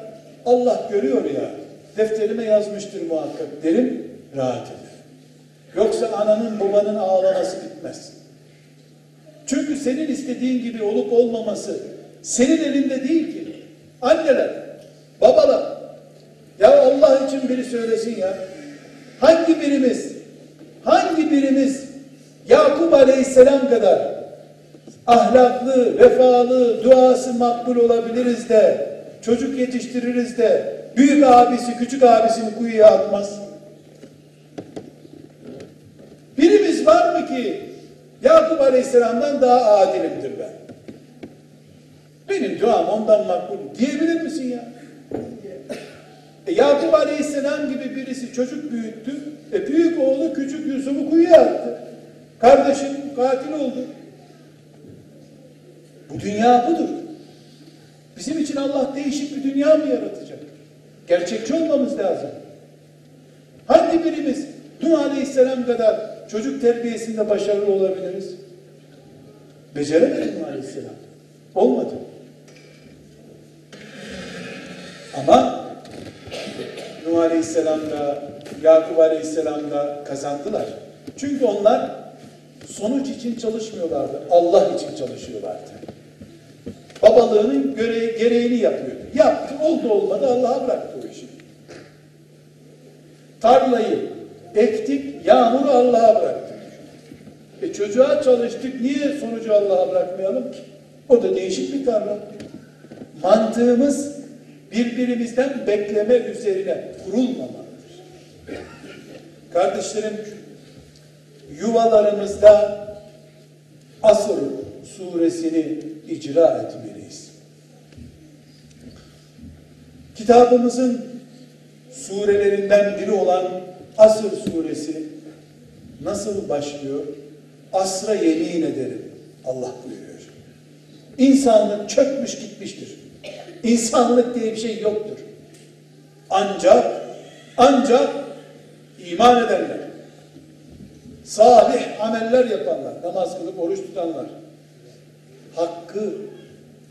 Allah görüyor ya, defterime yazmıştır muhakkak derim, rahat eder. Yoksa ananın babanın ağlaması bitmez. Çünkü senin istediğin gibi olup olmaması senin elinde değil ki. Anneler, babalar, ya Allah için biri söylesin ya. Hangi birimiz, hangi birimiz Yakup Aleyhisselam kadar ahlaklı, vefalı, duası makbul olabiliriz de, çocuk yetiştiririz de, büyük abisi, küçük abisini kuyuya atmaz. Birimiz var mı ki Yakup Aleyhisselam'dan daha adilimdir ben? Benim duam ondan makbul diyebilir misin ya? E, Yakup Aleyhisselam gibi birisi çocuk büyüttü. E, büyük oğlu küçük Yusuf'u kuyuya attı. Kardeşim katil oldu. Bu dünya budur. Bizim için Allah değişik bir dünya mı yaratacak? Gerçekçi olmamız lazım. Hangi birimiz Nuh Aleyhisselam kadar çocuk terbiyesinde başarılı olabiliriz? Beceremedi Nuh Aleyhisselam. Olmadı. Ama Nuh Aleyhisselam da Yakup Aleyhisselam da kazandılar. Çünkü onlar sonuç için çalışmıyorlardı. Allah için çalışıyorlardı. Babalığının göre, gereğini yapıyordu. Yaptı, oldu olmadı Allah'a bıraktı o işi. Tarlayı ektik, yağmuru Allah'a bıraktık. E çocuğa çalıştık, niye sonucu Allah'a bırakmayalım ki? O da değişik bir tarla. Mantığımız birbirimizden bekleme üzerine kurulmamalıdır. Kardeşlerim, yuvalarımızda Asr suresini icra etmeliyiz. Kitabımızın surelerinden biri olan Asr suresi nasıl başlıyor? Asra yemin ederim Allah buyuruyor. İnsanlık çökmüş gitmiştir. İnsanlık diye bir şey yoktur. Ancak ancak iman edenler, salih ameller yapanlar, namaz kılıp oruç tutanlar, hakkı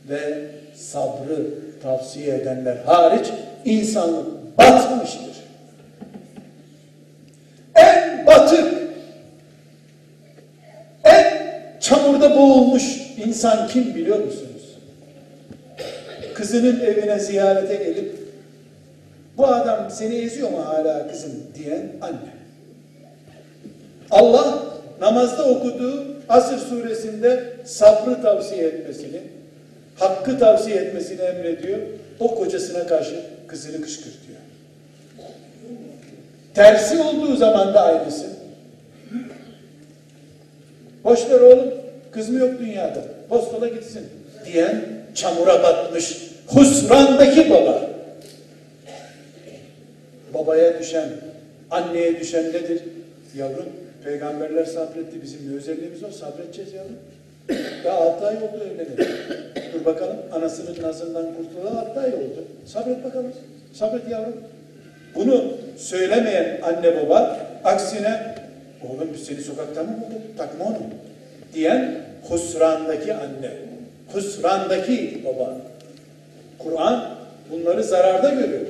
ve sabrı tavsiye edenler hariç insanlık batmıştır. En batık, en çamurda boğulmuş insan kim biliyor musunuz? Kızının evine ziyarete gelip bu adam seni eziyor mu hala kızım diyen anne. Allah namazda okuduğu Asır suresinde sabrı tavsiye etmesini, hakkı tavsiye etmesini emrediyor. O kocasına karşı kızını kışkırtıyor. Tersi olduğu zaman da aynısı. Boş ver oğlum, kız mı yok dünyada, postola gitsin diyen çamura batmış husrandaki baba. Babaya düşen, anneye düşen nedir? Yavrum, peygamberler sabretti. Bizim bir özelliğimiz o. Sabredeceğiz yavrum. Ya 6 ay oldu evlenelim. Dur bakalım anasının nazından kurtulalı 6 ay oldu. Sabret bakalım. Sabret yavrum. Bunu söylemeyen anne baba aksine oğlum biz seni sokakta mı bulduk? Takma onu. Diyen husrandaki anne. Husrandaki baba. Kur'an bunları zararda görüyor.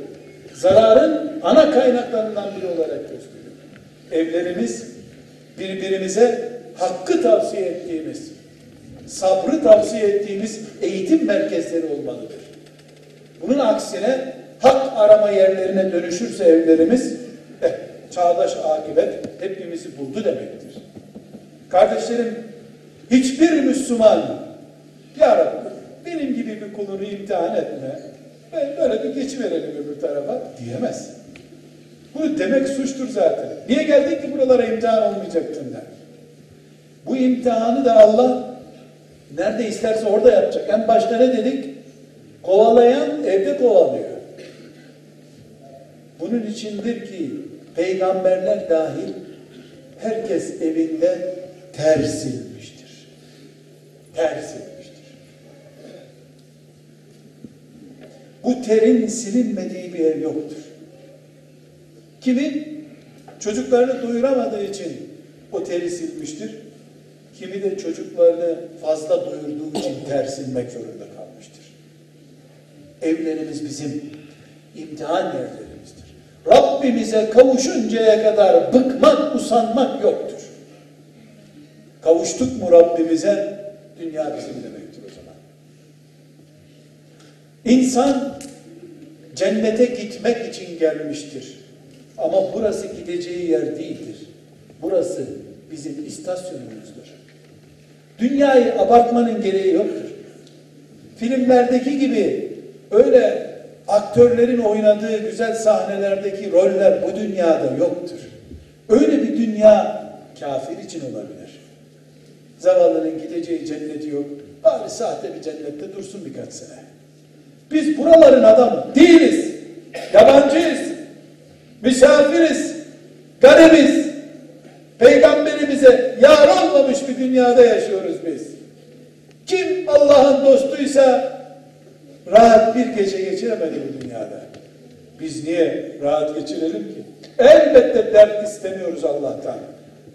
Zararın ana kaynaklarından biri olarak gösteriyor. Evlerimiz birbirimize hakkı tavsiye ettiğimiz, sabrı tavsiye ettiğimiz eğitim merkezleri olmalıdır. Bunun aksine hak arama yerlerine dönüşürse evlerimiz, eh, çağdaş akıbet hepimizi buldu demektir. Kardeşlerim, hiçbir Müslüman, Ya Rabbi, benim gibi bir kulunu imtihan etme, ben böyle bir geçiverelim öbür tarafa diyemez. Bunu demek suçtur zaten. Niye geldik ki buralara imtihan olmayacaktın der. Bu imtihanı da Allah nerede isterse orada yapacak. En başta ne dedik? Kovalayan evde kovalıyor. Bunun içindir ki peygamberler dahil herkes evinde ter silmiştir. Ter silmiştir. Bu terin silinmediği bir ev yoktur. Kimi çocuklarını doyuramadığı için o teri silmiştir. Kimi de çocuklarını fazla doyurduğu için ter silmek zorunda kalmıştır. Evlerimiz bizim imtihan yerlerimizdir. Rabbimize kavuşuncaya kadar bıkmak, usanmak yoktur. Kavuştuk mu Rabbimize, dünya bizim zaman. İnsan cennete gitmek için gelmiştir. Ama burası gideceği yer değildir. Burası bizim istasyonumuzdur. Dünyayı abartmanın gereği yoktur. Filmlerdeki gibi öyle aktörlerin oynadığı güzel sahnelerdeki roller bu dünyada yoktur. Öyle bir dünya kafir için olabilir. Zavallının gideceği cenneti yok. Bari sahte bir cennette dursun birkaç sene. Biz buraların adamı değiliz. Yabancıyız. Misafiriz. Garibiz. Peygamberimize yar olmamış bir dünyada yaşıyoruz biz. Kim Allah'ın dostuysa rahat bir gece geçiremedi bu dünyada. Biz niye rahat geçirelim ki? Elbette dert istemiyoruz Allah'tan.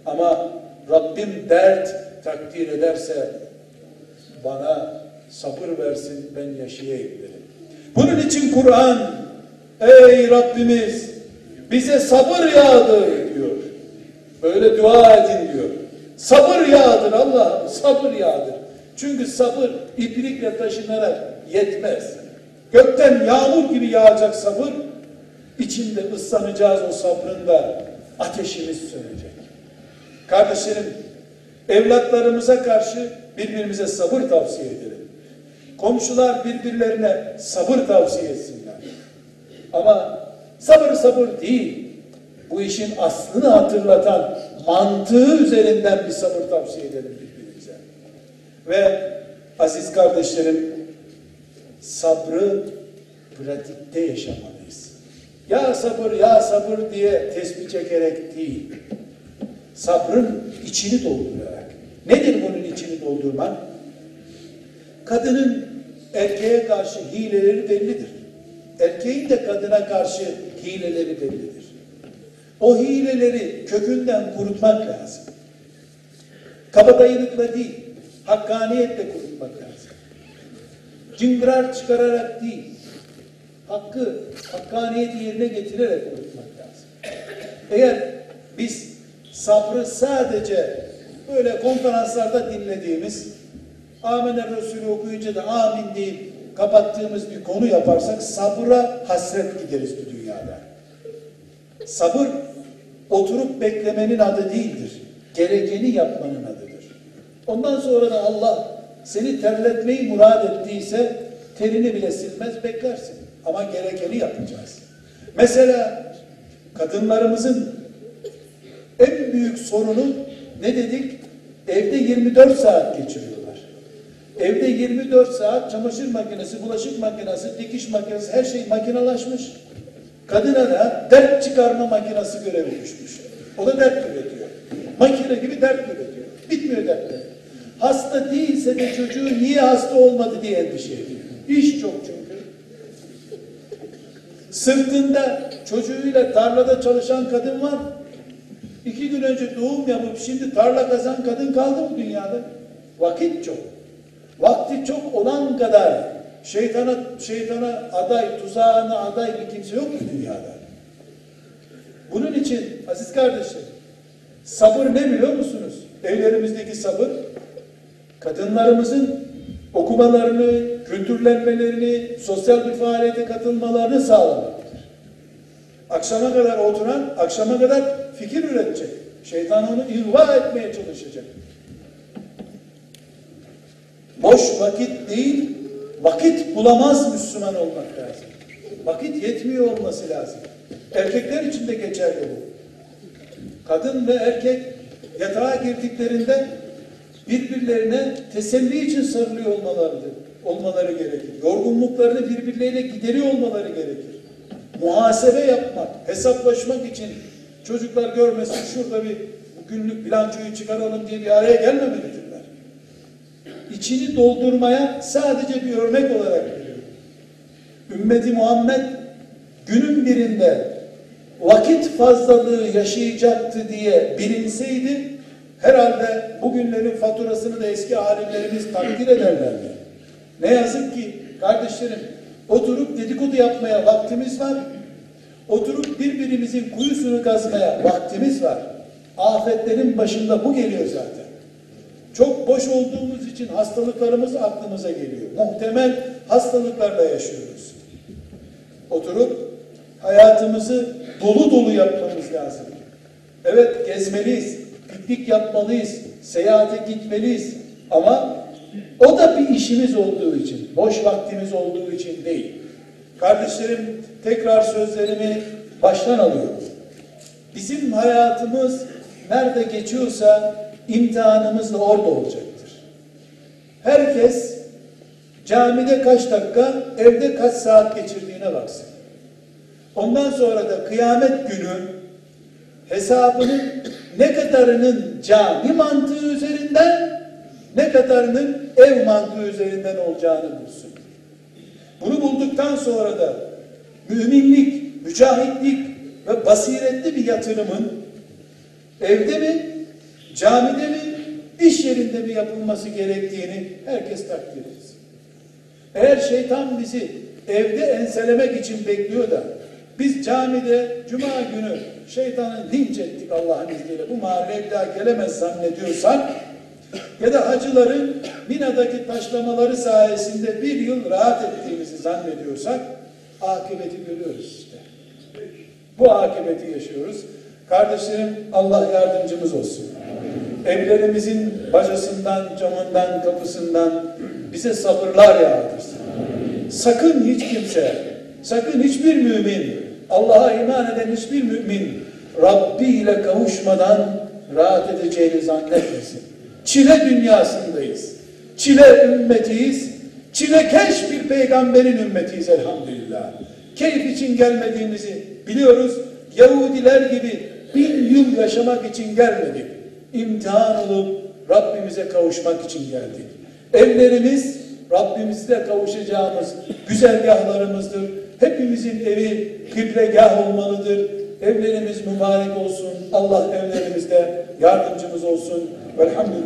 Ama Rabbim dert takdir ederse bana sabır versin ben yaşayayım dedim. Bunun için Kur'an ey Rabbimiz bize sabır yağdır diyor. Böyle dua edin diyor. Sabır yağdır Allah, sabır yağdır. Çünkü sabır iplikle taşınarak yetmez. Gökten yağmur gibi yağacak sabır, içinde ıslanacağız o sabrın da ateşimiz sönecek. Kardeşlerim, evlatlarımıza karşı birbirimize sabır tavsiye edelim. Komşular birbirlerine sabır tavsiye etsinler. Ama sabır sabır değil. Bu işin aslını hatırlatan mantığı üzerinden bir sabır tavsiye edelim birbirimize. Ve aziz kardeşlerim sabrı pratikte yaşamalıyız. Ya sabır ya sabır diye tesbih çekerek değil. Sabrın içini doldurarak. Nedir bunun içini doldurmak? Kadının erkeğe karşı hileleri bellidir. Erkeğin de kadına karşı hileleri bellidir. O hileleri kökünden kurutmak lazım. Kabadayılıkla değil, hakkaniyetle kurutmak lazım. Cıngırar çıkararak değil, hakkı, hakkaniyeti yerine getirerek kurutmak lazım. Eğer biz sabrı sadece böyle konferanslarda dinlediğimiz Amener Resulü okuyunca da amin deyip kapattığımız bir konu yaparsak sabıra hasret gideriz bu dünyada. Sabır oturup beklemenin adı değildir. Gerekeni yapmanın adıdır. Ondan sonra da Allah seni terletmeyi murad ettiyse terini bile silmez beklersin. Ama gerekeni yapacağız. Mesela kadınlarımızın en büyük sorunu ne dedik? Evde 24 saat geçiriyorlar. Evde 24 saat çamaşır makinesi, bulaşık makinesi, dikiş makinesi her şey makinalaşmış. Kadına da dert çıkarma makinesi görevi düşmüş. O da dert üretiyor. Makine gibi dert üretiyor. Bitmiyor dertler. Hasta değilse de çocuğu niye hasta olmadı diye endişe ediyor. İş çok çünkü. Sırtında çocuğuyla tarlada çalışan kadın var. İki gün önce doğum yapıp şimdi tarla kazan kadın kaldı mı dünyada? Vakit çok. Vakti çok olan kadar şeytana şeytana aday, tuzağına aday bir kimse yok mu dünyada? Bunun için aziz kardeşlerim sabır ne biliyor musunuz? Evlerimizdeki sabır kadınlarımızın okumalarını, kültürlenmelerini, sosyal bir faaliyete katılmalarını sağlamaktır. Akşama kadar oturan, akşama kadar fikir üretecek. Şeytan onu ihva etmeye çalışacak. Boş vakit değil, vakit bulamaz Müslüman olmak lazım. Vakit yetmiyor olması lazım. Erkekler için de geçerli bu. Kadın ve erkek yatağa girdiklerinde birbirlerine teselli için sarılıyor olmalarıdır, olmaları gerekir. Yorgunluklarını birbirleriyle gideriyor olmaları gerekir. Muhasebe yapmak, hesaplaşmak için çocuklar görmesin şurada bir günlük bilançoyu çıkaralım diye bir araya gelmemelidirler. İçini doldurmaya sadece bir örnek olarak veriyorum. Ümmeti Muhammed günün birinde vakit fazlalığı yaşayacaktı diye bilinseydi herhalde bugünlerin faturasını da eski alimlerimiz takdir ederlerdi. Ne yazık ki kardeşlerim oturup dedikodu yapmaya vaktimiz var. Oturup birbirimizin kuyusunu kazmaya vaktimiz var. Afetlerin başında bu geliyor zaten. Çok boş olduğumuz için hastalıklarımız aklımıza geliyor. Muhtemel hastalıklarla yaşıyoruz. Oturup hayatımızı dolu dolu yapmamız lazım. Evet gezmeliyiz, piknik yapmalıyız, seyahate gitmeliyiz ama o da bir işimiz olduğu için, boş vaktimiz olduğu için değil. Kardeşlerim tekrar sözlerimi baştan alıyorum. Bizim hayatımız nerede geçiyorsa imtihanımız da orada olacaktır. Herkes camide kaç dakika, evde kaç saat geçirdiğine baksın. Ondan sonra da kıyamet günü hesabının ne kadarının cami mantığı üzerinden ne kadarının ev mantığı üzerinden olacağını bulsun. Bunu bulduktan sonra da müminlik, mücahitlik ve basiretli bir yatırımın evde mi, camide mi, iş yerinde mi yapılması gerektiğini herkes takdir etsin. Eğer şeytan bizi evde enselemek için bekliyor da biz camide cuma günü şeytanı linç ettik Allah'ın izniyle bu mahalleye bir daha gelemez zannediyorsak ya da hacıların Mina'daki taşlamaları sayesinde bir yıl rahat ettiğimizi zannediyorsak akıbeti görüyoruz işte. Bu akıbeti yaşıyoruz. Kardeşlerim Allah yardımcımız olsun. Evlerimizin bacasından, camından, kapısından bize sabırlar yağdırsın. Sakın hiç kimse, sakın hiçbir mümin, Allah'a iman eden hiçbir mümin Rabbi ile kavuşmadan rahat edeceğini zannetmesin. Çile dünyasındayız. Çile ümmetiyiz. Çilekeş bir peygamberin ümmetiyiz elhamdülillah. Keyif için gelmediğimizi biliyoruz. Yahudiler gibi bin yıl yaşamak için gelmedik. İmtihan olup Rabbimize kavuşmak için geldik. Evlerimiz Rabbimizle kavuşacağımız güzergahlarımızdır. Hepimizin evi kıblegah olmalıdır. Evlerimiz mübarek olsun. Allah evlerimizde yardımcımız olsun. Velhamdülillah.